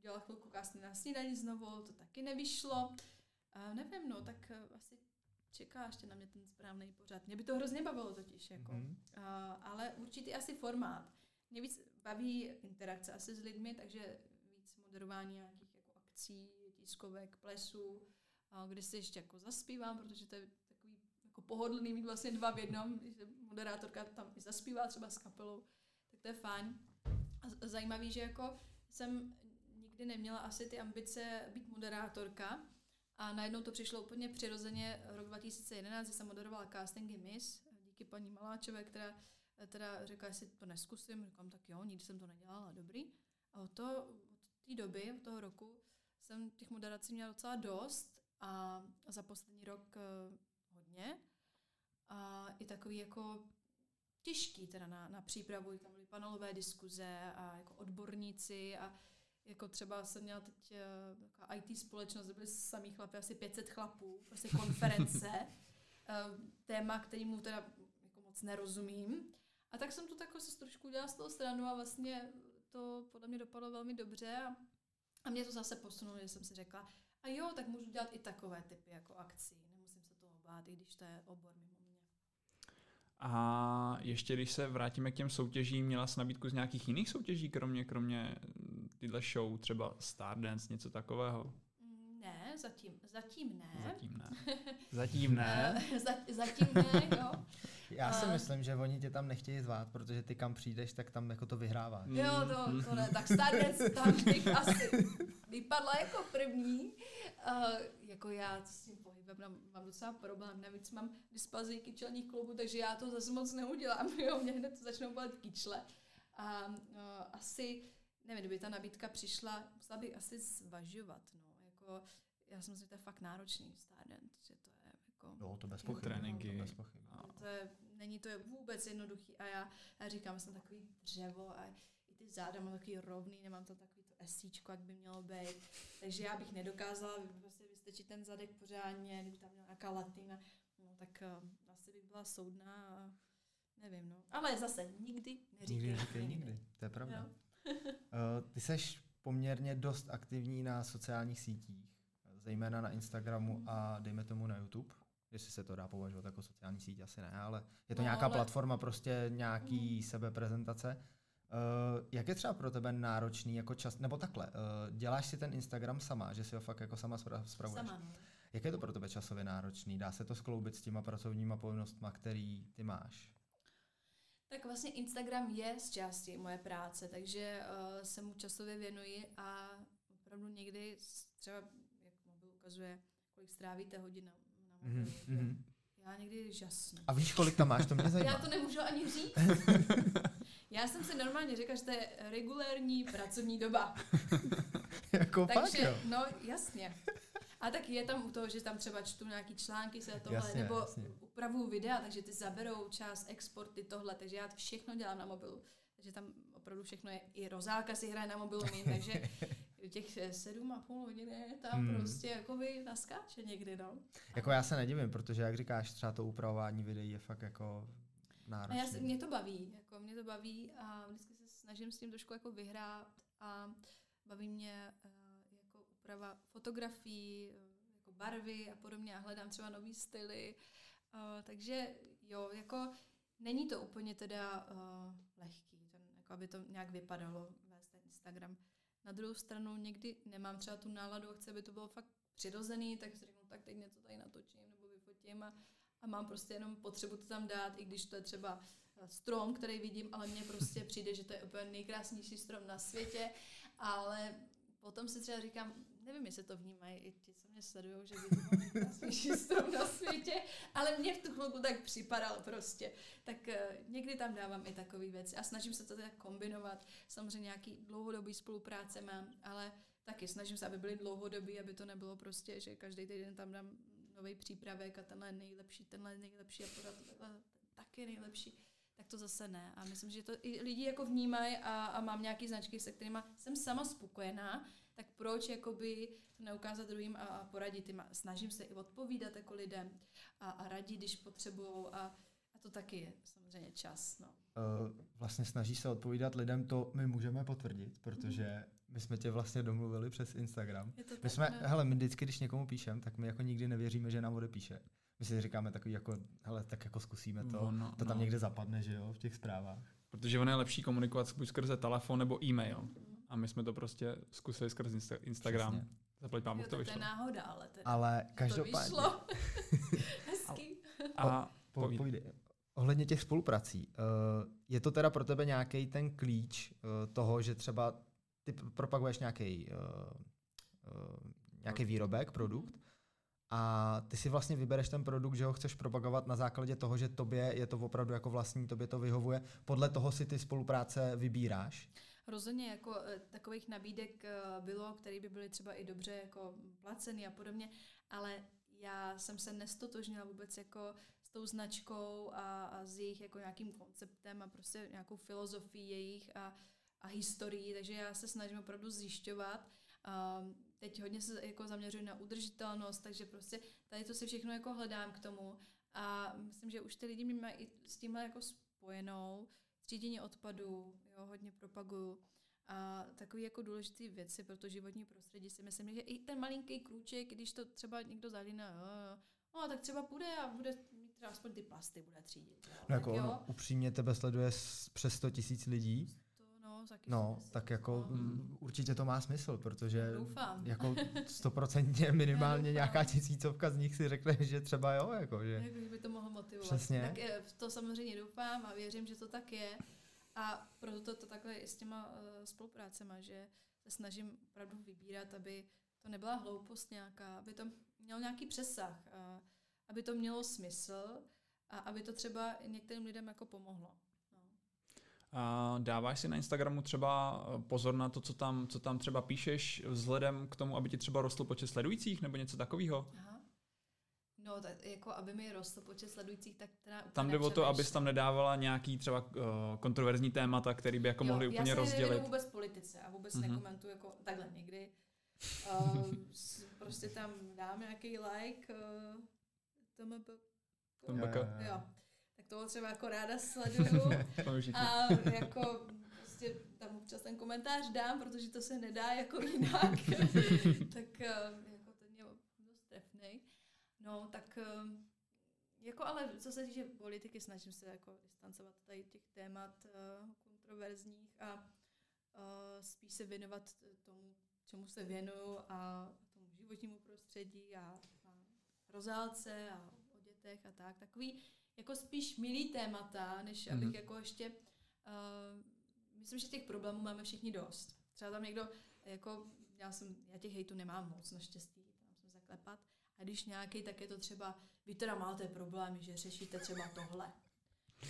dělala chvilku casting na snídaní znovu, to taky nevyšlo. A nevím, no, tak uh, asi čeká ještě na mě ten správný pořad. Mě by to hrozně bavilo totiž, jako. Mm-hmm. Uh, ale určitý asi formát. Mě víc baví interakce asi s lidmi, takže víc moderování nějakých akcí, tiskovek, plesů, kde si ještě jako zaspívám, protože to je takový jako pohodlný mít vlastně dva v jednom, že moderátorka tam i zaspívá třeba s kapelou, tak to je fajn. A zajímavý, že jako jsem nikdy neměla asi ty ambice být moderátorka a najednou to přišlo úplně přirozeně rok 2011, kdy jsem moderovala castingy Miss díky paní Maláčové, která teda řekla, jestli to neskusím, říkám, tak jo, nikdy jsem to nedělala, dobrý. A od, to, od té doby, od toho roku, jsem těch moderací měla docela dost a za poslední rok uh, hodně. A i takový jako těžký teda na, na přípravu, tam byly panelové diskuze a jako odborníci a jako třeba jsem měla teď uh, IT společnost, kde byly samý chlapy, asi 500 chlapů, prostě konference, uh, téma, kterýmu teda jako moc nerozumím. A tak jsem to tak asi trošku udělala z toho stranu a vlastně to podle mě dopadlo velmi dobře a a mě to zase posunulo, že jsem si řekla, a jo, tak můžu dělat i takové typy jako akcí. Nemusím se toho bát, i když to je obor mimo mě. A ještě když se vrátíme k těm soutěžím, měla jsi nabídku z nějakých jiných soutěží, kromě, kromě tyhle show, třeba Stardance, něco takového? Mm, ne, zatím, zatím ne. Zatím ne. Zatím ne. zatím ne, jo. Já si myslím, že oni tě tam nechtějí zvát, protože ty kam přijdeš, tak tam jako to vyhráváš. Jo, to, to ne. Tak Stardance tam bych asi vypadla jako první. Uh, jako já s tím pohybem mám, mám docela problém. Navíc mám dysplazii kyčelních klubů, takže já to zase moc neudělám. Jo, mě hned začnou bolet kyčle. A uh, asi, nevím, kdyby ta nabídka přišla, musela bych asi zvažovat. No. Jako, já si myslím, že to je fakt náročný Stardance, že to je jako... No, to bez pochyby. Tréninky. To bez pochyby. No, to je, není to je vůbec jednoduchý a já, já říkám, jsem takový dřevo a i ty záda mám takový rovný, nemám to takový to esíčko, jak by mělo být. Takže já bych nedokázala prostě vystečit ten zadek pořádně, kdyby tam měla nějaká latina, no tak uh, asi bych byla soudná a nevím, no. Ale zase nikdy neříkej. Nikdy neříkej nikdy, to je pravda. uh, ty seš poměrně dost aktivní na sociálních sítích, zejména na Instagramu a dejme tomu na YouTube jestli se to dá považovat jako sociální síť, asi ne, ale je to no, nějaká ale... platforma, prostě nějaký mm. sebeprezentace. Uh, jak je třeba pro tebe náročný jako čas, nebo takhle, uh, děláš si ten Instagram sama, že si ho fakt jako sama spravuješ? Sama, no. Jak je to pro tebe časově náročný? Dá se to skloubit s těma pracovníma povinnostmi, který ty máš? Tak vlastně Instagram je z části moje práce, takže uh, se mu časově věnuji a opravdu někdy třeba, ukazuje, kolik strávíte hodin na Mm-hmm. Já někdy žasnu. A víš, kolik tam máš? To mě zajímá. Já to nemůžu ani říct. Já jsem si normálně řekla, že to je regulérní pracovní doba. jako Takže, fakt, jo? no jasně. A tak je tam u toho, že tam třeba čtu nějaký články se tohle, jasně, nebo jasně. upravuju videa, takže ty zaberou čas, exporty, tohle, takže já všechno dělám na mobilu. Takže tam opravdu všechno je, i rozálka si hraje na mobilu mým, takže těch sedm a půl hodiny tam hmm. prostě jakoby naskáče někdy, no. Jako já se nedivím, protože jak říkáš, třeba to upravování videí je fakt jako náročné. Já se, mě to baví, jako mě to baví a vždycky se snažím s tím trošku jako vyhrát a baví mě uh, jako úprava fotografií, uh, jako barvy a podobně a hledám třeba nový styly. Uh, takže jo, jako není to úplně teda uh, lehký, ten, jako aby to nějak vypadalo, vést ten Instagram. Na druhou stranu někdy nemám třeba tu náladu a chci, aby to bylo fakt přirozený, tak si řeknu, tak teď něco tady natočím nebo vyfotím a, a mám prostě jenom potřebu to tam dát, i když to je třeba strom, který vidím, ale mně prostě přijde, že to je úplně nejkrásnější strom na světě, ale potom si třeba říkám, nevím, jestli to vnímají i ti, co mě sledují, že by to nejkrásnější strom na světě, ale mně v tu chvilku tak připadal prostě. Tak uh, někdy tam dávám i takové věci a snažím se to tak kombinovat. Samozřejmě nějaký dlouhodobý spolupráce mám, ale taky snažím se, aby byly dlouhodobý, aby to nebylo prostě, že každý týden tam dám nový přípravek a tenhle je nejlepší, tenhle je nejlepší a podat taky nejlepší tak to zase ne. A myslím, že to i lidi jako vnímají a, a mám nějaký značky, se kterými jsem sama spokojená, tak proč jakoby to neukázat druhým a, a poradit jim. Snažím se i odpovídat jako lidem a, a radit, když potřebují a, a to taky je samozřejmě čas. No. Uh, vlastně snaží se odpovídat lidem, to my můžeme potvrdit, protože my jsme tě vlastně domluvili přes Instagram. Je to my tak, jsme, ne? hele, my vždycky, když někomu píšem, tak my jako nikdy nevěříme, že nám odepíše. My si říkáme takový jako, hele, tak jako zkusíme to, Ono, to tam no. někde zapadne, že jo, v těch zprávách. Protože ono je lepší komunikovat buď skrze telefon nebo e-mail. A my jsme to prostě zkusili skrze Insta- Instagram. Přesně. Zaplať Bůh to tak to je vyšlo. náhoda, ale teda Ale to každopádně, vyšlo. Hezký. A po, povídej. povídej. ohledně těch spoluprací, uh, je to teda pro tebe nějaký ten klíč uh, toho, že třeba ty propaguješ nějaký uh, uh, nějaký výrobek, produkt, a ty si vlastně vybereš ten produkt, že ho chceš propagovat na základě toho, že tobě je to opravdu jako vlastní, tobě to vyhovuje. Podle toho si ty spolupráce vybíráš. Rozhodně jako eh, takových nabídek eh, bylo, které by byly třeba i dobře jako placeny a podobně, ale já jsem se nestotožnila vůbec jako s tou značkou a, a s jejich jako nějakým konceptem a prostě nějakou filozofií jejich a, a historií, takže já se snažím opravdu zjišťovat. Um, teď hodně se jako zaměřuji na udržitelnost, takže prostě tady to si všechno jako hledám k tomu a myslím, že už ty lidi mě mají i s tímhle jako spojenou, třídění odpadů, jo, hodně propaguju. A takové jako důležité věci pro to životní prostředí si myslím, že i ten malinký krůček, když to třeba někdo jo, no tak třeba půjde a bude mít třeba aspoň ty plasty bude třídit. Jo. No tak jako jo, ono, upřímně tebe sleduje přes 100 tisíc lidí, no, taky no, tak jako no. určitě to má smysl, protože Doufám. jako stoprocentně minimálně nějaká tisícovka z nich si řekne, že třeba jo, jako, že Jak by to mohlo motivovat. Přesně. Tak eh, to samozřejmě doufám a věřím, že to tak je. A proto to, to takhle i s těma uh, spoluprácema, že se snažím opravdu vybírat, aby to nebyla hloupost nějaká, aby to mělo nějaký přesah, a aby to mělo smysl a aby to třeba i některým lidem jako pomohlo. A dáváš si na Instagramu třeba eh, pozor na to, co tam, co tam třeba píšeš, vzhledem k tomu, aby ti třeba rostl počet sledujících nebo něco takového? Aha. No, tak jako aby mi rostl počet sledujících, tak teda úplně Tam jde o to, abys tam nedávala nějaký třeba uh, kontroverzní témata, který by jako mohli jo, úplně já se rozdělit. nevěnuju vůbec politice a vůbec Mhm. mm-hmm. nekomentuju jako takhle někdy. Uh, s- prostě tam dám nějaký like, uh, TMB, TMBK. jo. Tak toho třeba jako ráda sleduju To a jako prostě tam občas ten komentář dám, protože to se nedá jako jinak. tak uh, jako ten je dost trefnej. No, tak uh, jako ale co se týče politiky, snažím se jako distancovat tady těch témat uh, kontroverzních a spíš se věnovat tomu, čemu se věnuju a tomu životnímu prostředí a, a rozálce a o dětech a tak. Takový jako spíš milý témata, než abych Mhm. jako ještě uh, myslím, že těch problémů máme všichni dost. Třeba tam někdo, jako já jsem, já těch hejtů nemám moc, naštěstí, tam jsem zaklepat. A když nějaký, tak je to třeba, vy teda máte problémy, že řešíte třeba tohle.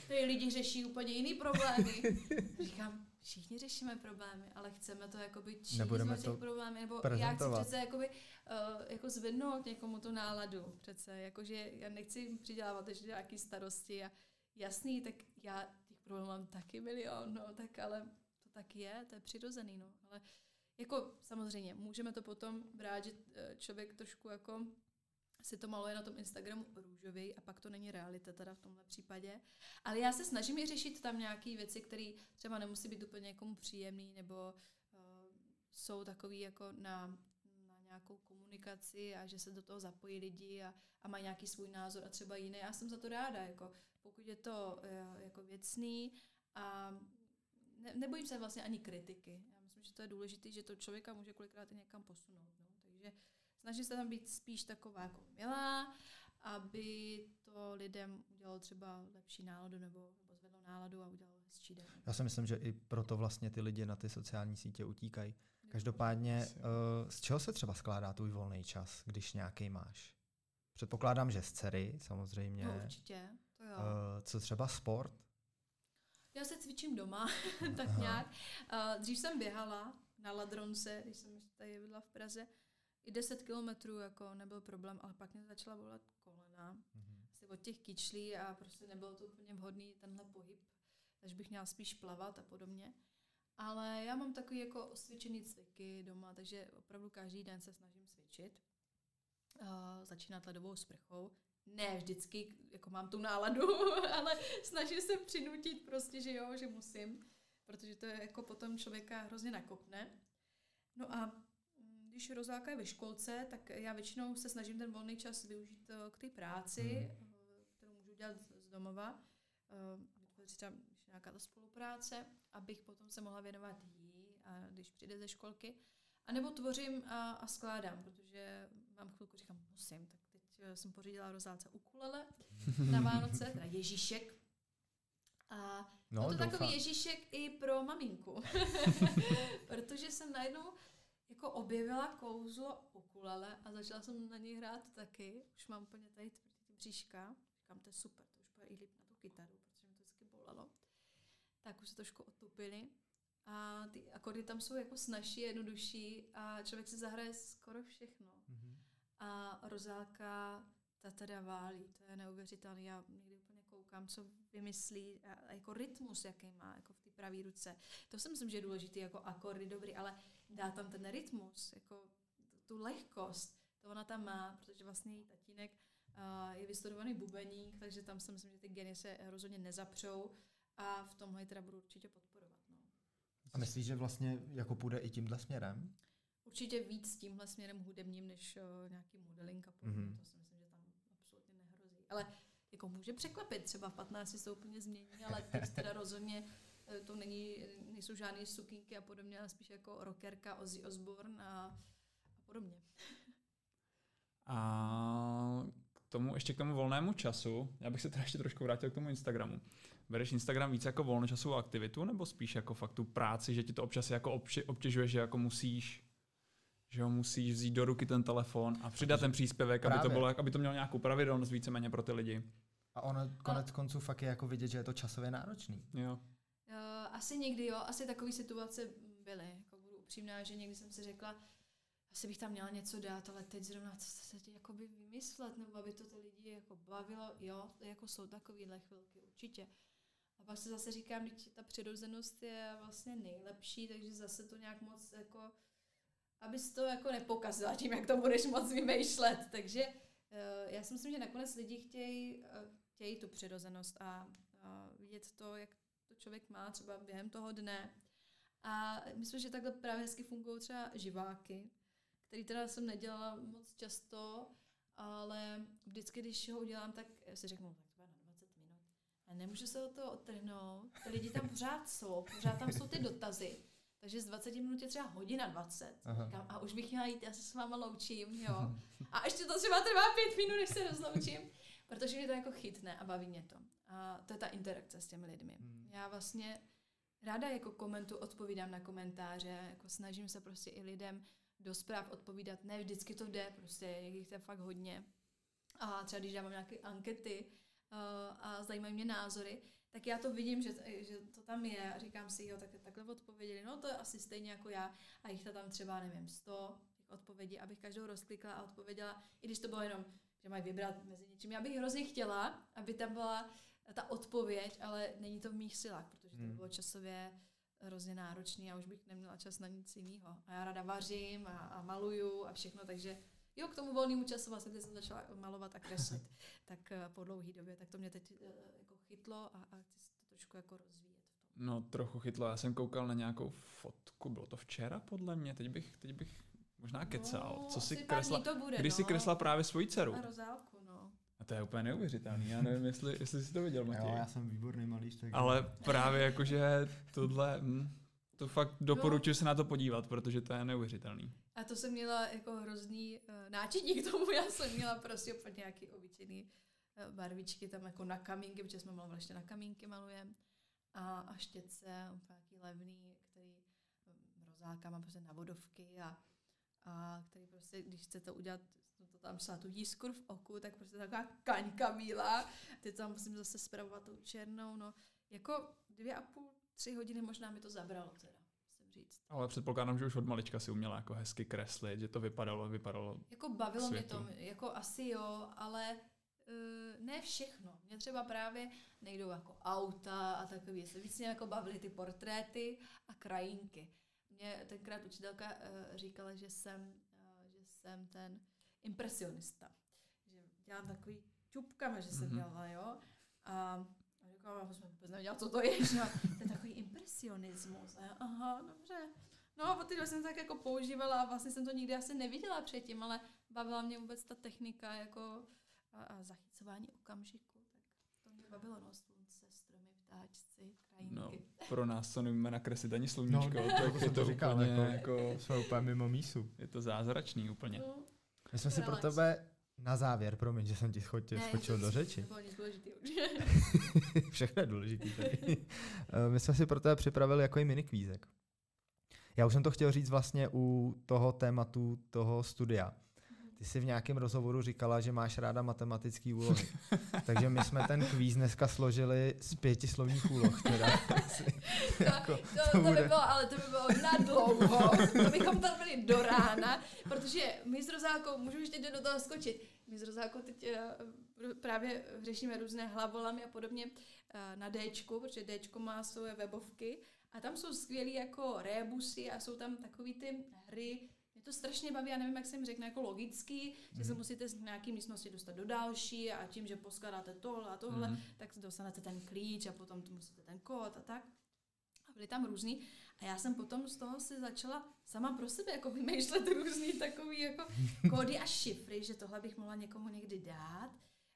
Ty lidi řeší úplně jiný problémy. Říkám, všichni řešíme problémy, ale chceme to jakoby číst Nebudeme těch to problémy, nebo já chci přece jakoby, uh, jako zvednout někomu tu náladu přece, jakože já nechci přidělávat ještě nějaký starosti a jasný, tak já těch problémů mám taky milion, no, tak ale to tak je, to je přirozený, no, ale jako samozřejmě, můžeme to potom brát, že eh, člověk trošku jako si to maluje na tom Instagramu růžový a pak to není realita teda v tomhle případě. Ale já se snažím i řešit tam nějaké věci, které třeba nemusí být úplně někomu příjemný nebo uh, jsou takový jako na, na nějakou komunikaci a že se do toho zapojí lidi a, a mají nějaký svůj názor a třeba jiný. Já jsem za to ráda, jako pokud je to uh, jako věcný a ne, nebojím se vlastně ani kritiky. Já myslím, že to je důležité, že to člověka může kolikrát i někam posunout. No. Takže snažím se tam být spíš taková jako milá, aby to lidem udělalo třeba lepší náladu nebo, nebo zvedlo náladu a udělalo hezčí den. Já si myslím, že i proto vlastně ty lidi na ty sociální sítě utíkají. Každopádně, uh, z čeho se třeba skládá tvůj volný čas, když nějaký máš? Předpokládám, že z dcery, samozřejmě. No určitě, to jo. Uh, co třeba sport? Já se cvičím doma, tak Aha. nějak. Uh, dřív jsem běhala na ladronce, když jsem tady byla v Praze. I 10 kilometrů jako nebyl problém, ale pak mě začala volat kolena. Mm-hmm. Asi od těch kyčlí a prostě nebylo to úplně vhodný tenhle pohyb. Takže bych měla spíš plavat a podobně. Ale já mám takový jako osvědčený cviky doma, takže opravdu každý den se snažím cvičit. Uh, začínat ledovou sprchou ne vždycky jako mám tu náladu, ale snažím se přinutit prostě, že jo, že musím, protože to je jako potom člověka hrozně nakopne. No a když Rozáka je ve školce, tak já většinou se snažím ten volný čas využít eh, k té práci, hmm. Kterou můžu dělat z domova, eh, vytvořit tam nějaká ta spolupráce, abych potom se mohla věnovat jí, a když přijde ze školky. A nebo tvořím a, a skládám, protože mám chvilku, říkám, musím, tak Eh, jsem pořídila rozálce ukulele na Vánoce, teda Ježíšek. A no, to takový Ježíšek i pro maminku. Protože jsem najednou jako objevila kouzlo ukulele a začala jsem na něj hrát taky. Už mám úplně tady tvrdý bříška. Říkám, to je super, to už bude i líp na tu kytaru, protože mi to vždycky bolelo. Tak už se trošku otupili. A ty akordy tam jsou jako snažší, jednodušší a člověk si zahraje skoro všechno. Mm-hmm a rozálka ta teda válí. To je neuvěřitelné. Já někdy úplně koukám, co vymyslí, a, a jako rytmus, jaký má jako v té pravé ruce. To si myslím, že je důležité, jako akordy dobrý, ale dá tam ten rytmus, jako tu lehkost, to ona tam má, protože vlastně její tatínek uh, je vystudovaný bubeník, takže tam si myslím, že ty geny se rozhodně nezapřou a v tomhle teda budu určitě podporovat. No. A myslíš, že vlastně jako půjde i tímhle směrem? určitě víc tímhle směrem hudebním, než uh, nějaký modeling a podobně. Mm-hmm. To si myslím, že tam absolutně nehrozí. Ale jako může překvapit, třeba v 15 se úplně změní, ale teď teda rozhodně eh, to není, nejsou žádné sukinky a podobně, ale spíš jako rockerka Ozzy Osbourne a, a podobně. A k tomu, ještě k tomu volnému času, já bych se teda ještě trošku vrátil k tomu Instagramu. Bereš Instagram víc jako volnočasovou aktivitu, nebo spíš jako fakt tu práci, že ti to občas jako obtěžuje, že jako musíš že ho musíš vzít do ruky ten telefon a přidat ten příspěvek, aby to, bylo, aby to mělo nějakou pravidelnost víceméně pro ty lidi. A ono konec a... konců fakt je jako vidět, že je to časově náročný. Jo. Asi někdy jo, asi takové situace byly. Jako budu upřímná, že někdy jsem si řekla, asi bych tam měla něco dát, ale teď zrovna co se ti jakoby vymyslet, nebo aby to ty lidi jako bavilo, jo, jako jsou takovýhle chvilky, určitě. A pak se zase říkám, že ta přirozenost je vlastně nejlepší, takže zase to nějak moc jako abys to jako nepokazila tím, jak to budeš moc vymýšlet. Takže uh, já si myslím, že nakonec lidi chtějí, uh, chtějí tu přirozenost a uh, vidět to, jak člověk má třeba během toho dne. A myslím, že takhle právě hezky fungují třeba živáky, který teda jsem nedělala moc často, ale vždycky, když ho udělám, tak si řeknu, tak to bude na 20 minut. A nemůžu se od toho odtrhnout. Ty lidi tam pořád jsou, pořád tam jsou ty dotazy. Takže z 20 minut je třeba hodina 20. Říkám, a už bych měla jít, já se s váma loučím, jo. A ještě to třeba trvá pět minut, než se rozloučím. Protože mě to jako chytne a baví mě to. A to je ta interakce s těmi lidmi. Hmm. Já vlastně ráda jako komentu odpovídám na komentáře, jako snažím se prostě i lidem do zpráv odpovídat. Ne vždycky to jde, prostě jich je fakt hodně. A třeba když dávám nějaké ankety uh, a zajímají mě názory, tak já to vidím, že, že to tam je a říkám si, jo, tak takhle odpověděli, no to je asi stejně jako já a jich tam třeba, nevím, 100 těch odpovědí, abych každou rozklikla a odpověděla, i když to bylo jenom, že mají vybrat mezi něčím. Já bych hrozně chtěla, aby tam byla ta odpověď, ale není to v mých silách, protože to hmm. bylo časově hrozně náročný a už bych neměla čas na nic jiného. A já ráda vařím a, a maluju a všechno, takže Jo, k tomu volnému času vlastně jsem začala malovat a kreslit. tak eh, po dlouhé době, tak to mě teď eh, jako chytlo a, a chci to trošku jako rozvíjet. No trochu chytlo, já jsem koukal na nějakou fotku, bylo to včera podle mě, teď bych, teď bych možná kecal. No, Co si kresla, to bude, když si no. kresla právě svoji dceru. Na rozálku. A to je úplně neuvěřitelný, já nevím, jestli, jestli jsi to viděl, Matěj. Jo, já jsem výborný malíř, takže... Ale právě jakože tohle, hm, to fakt doporučuji se na to podívat, protože to je neuvěřitelný. A to jsem měla jako hrozný uh, náčiní k tomu, já jsem měla prostě úplně nějaký obyčejný uh, barvičky tam jako na kamínky, protože jsme malovali ještě na kamínky malujeme. A, a štětce, úplně nějaký levný, který rozálka má prostě na vodovky a, a který prostě, když chcete udělat tam psát tu jiskru v oku, tak prostě taková kaňka bílá. Teď tam musím zase spravovat tou černou, no. Jako dvě a půl, tři hodiny možná mi to zabralo teda, musím říct. Ale předpokládám, že už od malička si uměla jako hezky kreslit, že to vypadalo, vypadalo. Jako bavilo světu. mě to, jako asi jo, ale uh, ne všechno. Mě třeba právě nejdou jako auta a takový, se víc mě jako bavily ty portréty a krajinky. Mě tenkrát učitelka uh, říkala, že jsem, uh, že jsem ten impresionista. Že dělám takový čupkama, že jsem Mhm. dělala, jo. A a říkala, já jsem vůbec nevěděla, co to je, že to je takový impresionismus. A já, aha, dobře. No a potom jsem to tak jako používala a vlastně jsem to nikdy asi neviděla předtím, ale bavila mě vůbec ta technika jako a, a zachycování okamžiku. Tak to mě bavilo, no, slunce, stromy, ptáčci, krajinky. No, pro nás to neumíme nakreslit ani sluníčko, No, tak to je to to říkal, úplně jako- jako, Jsme úplně mimo mísu. je to zázračný úplně. No, My jsme si pro tebe na závěr, promiň, že jsem ti skočil, ne, skočil do řeči. To bylo nic důležitého. Všechno je důležité tady. Eh, My jsme si pro tebe připravili jako i minikvízek. Já už jsem to chtěl říct vlastně u toho tématu toho studia. Ty jsi v nějakém rozhovoru říkala, že máš ráda matematické úlohy. Takže my jsme ten kvíz dneska složili z pěti slovních úloh. Teda. Jako, to, to, to, by bude- bylo, ale to by bylo na dlouho. To bychom tam byli do rána, protože my s Rozálkou, můžu ještě do toho skočit, my s Rozálkou teď uh, právě řešíme různé hlavolamy a podobně uh, na Dčku, protože Dčko má svoje webovky a tam jsou skvělý jako rebusy a jsou tam takový ty hry, mě to strašně baví, já nevím, jak jsem řekne, jako logický, že se musíte z nějaké místnosti dostat do další a tím, že poskládáte tohle a tohle, Mhm. tak dostanete ten klíč a potom tu musíte ten kód a tak. A byly tam různý. A já jsem potom z toho si začala sama pro sebe jako vymýšlet různý takový jako kódy a šifry, že tohle bych mohla někomu někdy dát.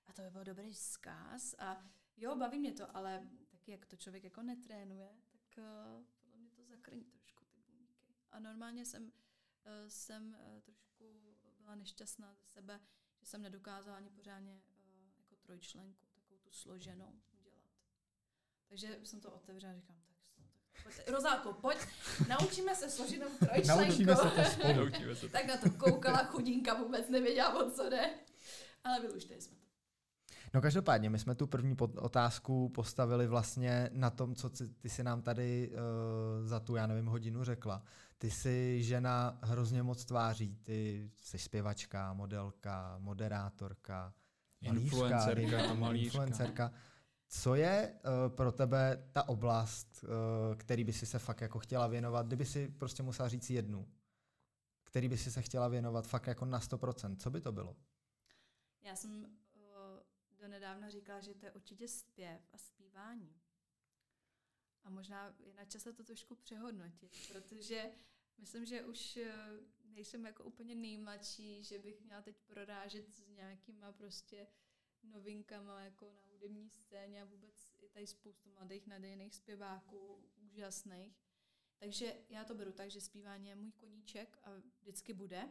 A to by byl dobrý vzkaz. A jo, baví mě to, ale taky jak to člověk jako netrénuje, tak uh, podle mě to zakrní trošku ty buňky. A normálně jsem, jsem uh, trošku byla nešťastná ze sebe, že jsem nedokázala ani pořádně uh, jako trojčlenku, takovou tu složenou udělat. Takže jsem to otevřela a říkám, tak, tak pojď, Rozálko, pojď, naučíme se složenou trojčlenku. Naučíme se to spolu. Se to. tak na to koukala chudinka, vůbec nevěděla, o co jde. Ale vyluštili jsme to. No každopádně, my jsme tu první otázku postavili vlastně na tom, co ty, ty si nám tady uh, za tu, já nevím, hodinu řekla. Ty jsi žena hrozně moc tváří, ty jsi zpěvačka, modelka, moderátorka, malířka, Influencerka, malířka. influencerka. Co je uh, pro tebe ta oblast, uh, který by si se fakt jako chtěla věnovat, kdyby si prostě musela říct jednu, který by si se chtěla věnovat fakt jako na 100%, co by to bylo? Já jsem donedávna říkala, že to je určitě zpěv a zpívání. A možná je na čase to trošku přehodnotit, protože myslím, že už uh, nejsem jako úplně nejmladší, že bych měla teď prorážet s nějakýma prostě novinkama jako na hudební scéně a vůbec je tady spoustu mladých nadějných zpěváků, úžasných. Takže já to beru tak, že zpívání je můj koníček a vždycky bude.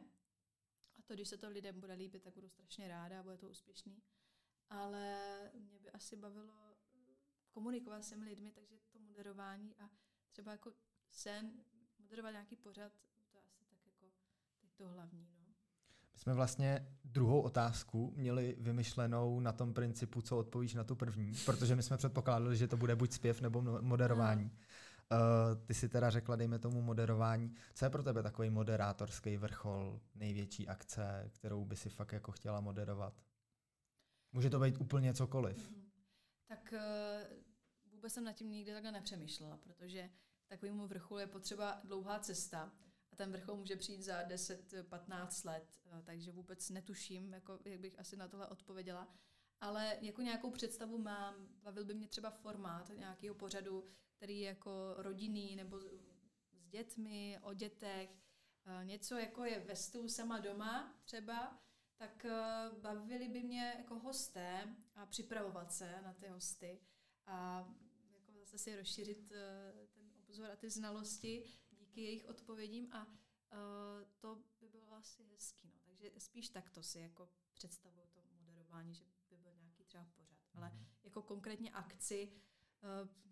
A to, když se to lidem bude líbit, tak budu strašně ráda a bude to úspěšný. Ale mě by asi bavilo eh, komunikovat s těmi lidmi, takže to moderování a třeba jako sen, moderovat nějaký pořad, to je asi tak jako teď to hlavní. No. My jsme vlastně druhou otázku měli vymyšlenou na tom principu, co odpovíš na tu první, protože my jsme předpokládali, že to bude buď zpěv nebo no- moderování. Uh, ty si teda řekla, dejme tomu moderování. Co je pro tebe takový moderátorský vrchol, největší akce, kterou by si fakt jako chtěla moderovat? Může to být úplně cokoliv. Mhm. Tak eh, vůbec jsem nad tím nikdy takhle nepřemýšlela, protože k takovému vrcholu je potřeba dlouhá cesta. a ten vrchol může přijít za 10-15 let, eh, takže vůbec netuším, jako, jak bych asi na tohle odpověděla. Ale jako nějakou představu mám, bavil by mě třeba formát nějakého pořadu, který je jako rodinný nebo s dětmi, o dětech, eh, něco jako je ve stůl sama doma třeba, tak eh, bavili by mě jako hosté a připravovat se na ty hosty a jako zase si rozšířit ten obzor a ty znalosti díky jejich odpovědím a to by bylo asi hezký. No. Takže spíš takto si jako představuju to moderování, že by byl nějaký třeba pořad. Ale mhm. jako konkrétně akci,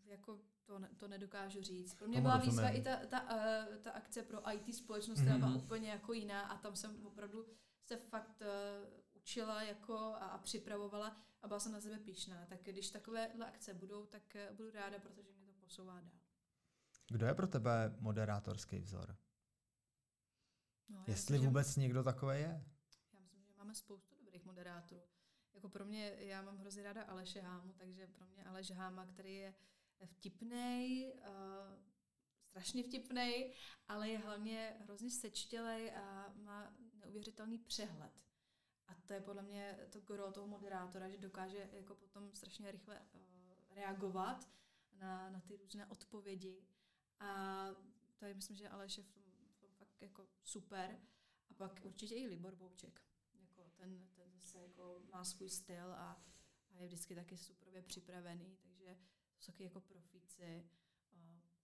jako to, to nedokážu říct. Pro mě byla výzva i ta, ta, ta akce pro IT společnost, která byla mhm. úplně jako jiná a tam jsem opravdu se fakt uh, učila jako a, a připravovala a byla jsem na sebe píšná. Tak když takovéhle akce budou, tak uh, budu ráda, protože mě to posouvá dál. Kdo je pro tebe moderátorský vzor? No, Jestli myslím, vůbec že... někdo takový je? Já myslím, že máme spoustu dobrých moderátorů. Jako pro mě, já mám hrozně ráda Aleše Hámu, takže pro mě Aleš Háma, který je vtipný, uh, strašně vtipný, ale je hlavně hrozně sečtělej a má neuvěřitelný přehled. A to je podle mě to gro toho moderátora, že dokáže jako potom strašně rychle uh, reagovat na, na ty různé odpovědi. A tady myslím, že Aleš je v tom, v tom fakt jako super. A pak určitě i Libor Bouček. Jako ten, ten zase jako má svůj styl a, a je vždycky taky superově připravený, takže jsou taky jako profíci,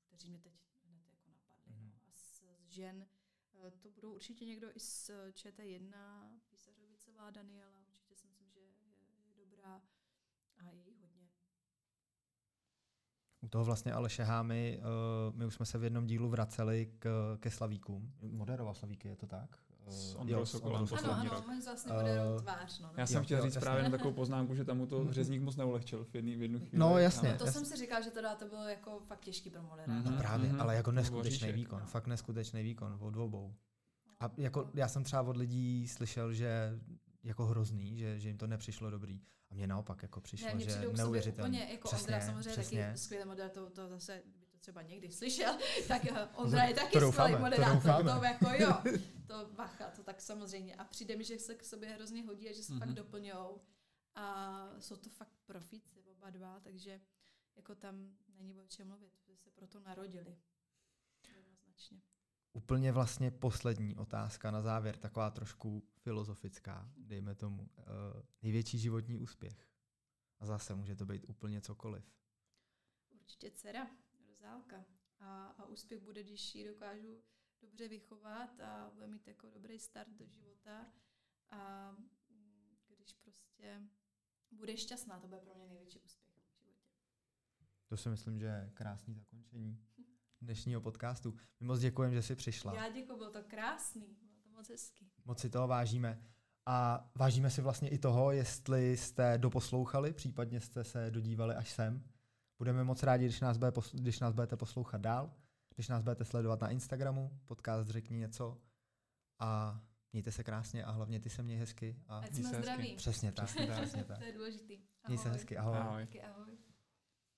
kteří mě teď hned jako napadli. Mm. No. A z, z žen to budou určitě někdo i z ČT1, Písařovicová Daniela, určitě si myslím, že je, je dobrá a je hodně. U toho vlastně ale šehámy, uh, my už jsme se v jednom dílu vraceli k, ke Slavíkům. Moderoval Slavíky, je to tak? S Ondrou Sokolem Ano, ano, my vlastně uh, tvář. No, no. Já jsem jo, chtěl jo, říct jasně. právě na takovou poznámku, že tam mu to řezník moc neulehčil v, jedný, v jednu chvíli. No jasně. No, to jsem si říkal, že teda to bylo jako fakt těžký pro moderátora. Mm-hmm, právě, mm-hmm. ale jako neskutečný výkon, no. fakt neskutečný výkon od dvou A jako já jsem třeba od lidí slyšel, že jako hrozný, že, že jim to nepřišlo dobrý. A mě naopak jako přišlo, ne, že neuvěřitelné. jako přesně, Ondra samozřejmě přesně. taky skvělý model, to, to zase, třeba někdy slyšel, tak eh, Ondra je taky to skvělý moderátor, to, to jako jo, to bacha, to tak samozřejmě. A přijde mi, že se k sobě hrozně hodí a že se mm-hmm. fakt mhm. doplňou. A jsou to fakt profíci oba dva, takže jako tam není o čem mluvit, že se proto narodili. Jednoznačně. Úplně vlastně poslední otázka na závěr, taková trošku filozofická, dejme tomu. Uh, největší životní úspěch. A zase může to být úplně cokoliv. Určitě dcera, rozálka. A, a úspěch bude, když ji dokážu dobře vychovat a bude mít jako dobrý start do života. A mm, když prostě bude šťastná, to bude pro mě největší úspěch v životě. To si myslím, že je krásný zakončení. dnešního podcastu. My moc děkujeme, že jsi přišla. Já děkuji, bylo to krásný, bylo to moc hezký. Moc si toho vážíme. A vážíme si vlastně i toho, jestli jste doposlouchali, případně jste se dodívali až sem. Budeme moc rádi, když nás, bude, když nás budete poslouchat dál, když nás budete sledovat na Instagramu, podcast Řekni něco a mějte se krásně a hlavně ty se měj hezky. A Ať jsme zdraví. Přesně tak. Přesně tak. to je důležitý. Měj se hezky, ahoj. ahoj. ahoj.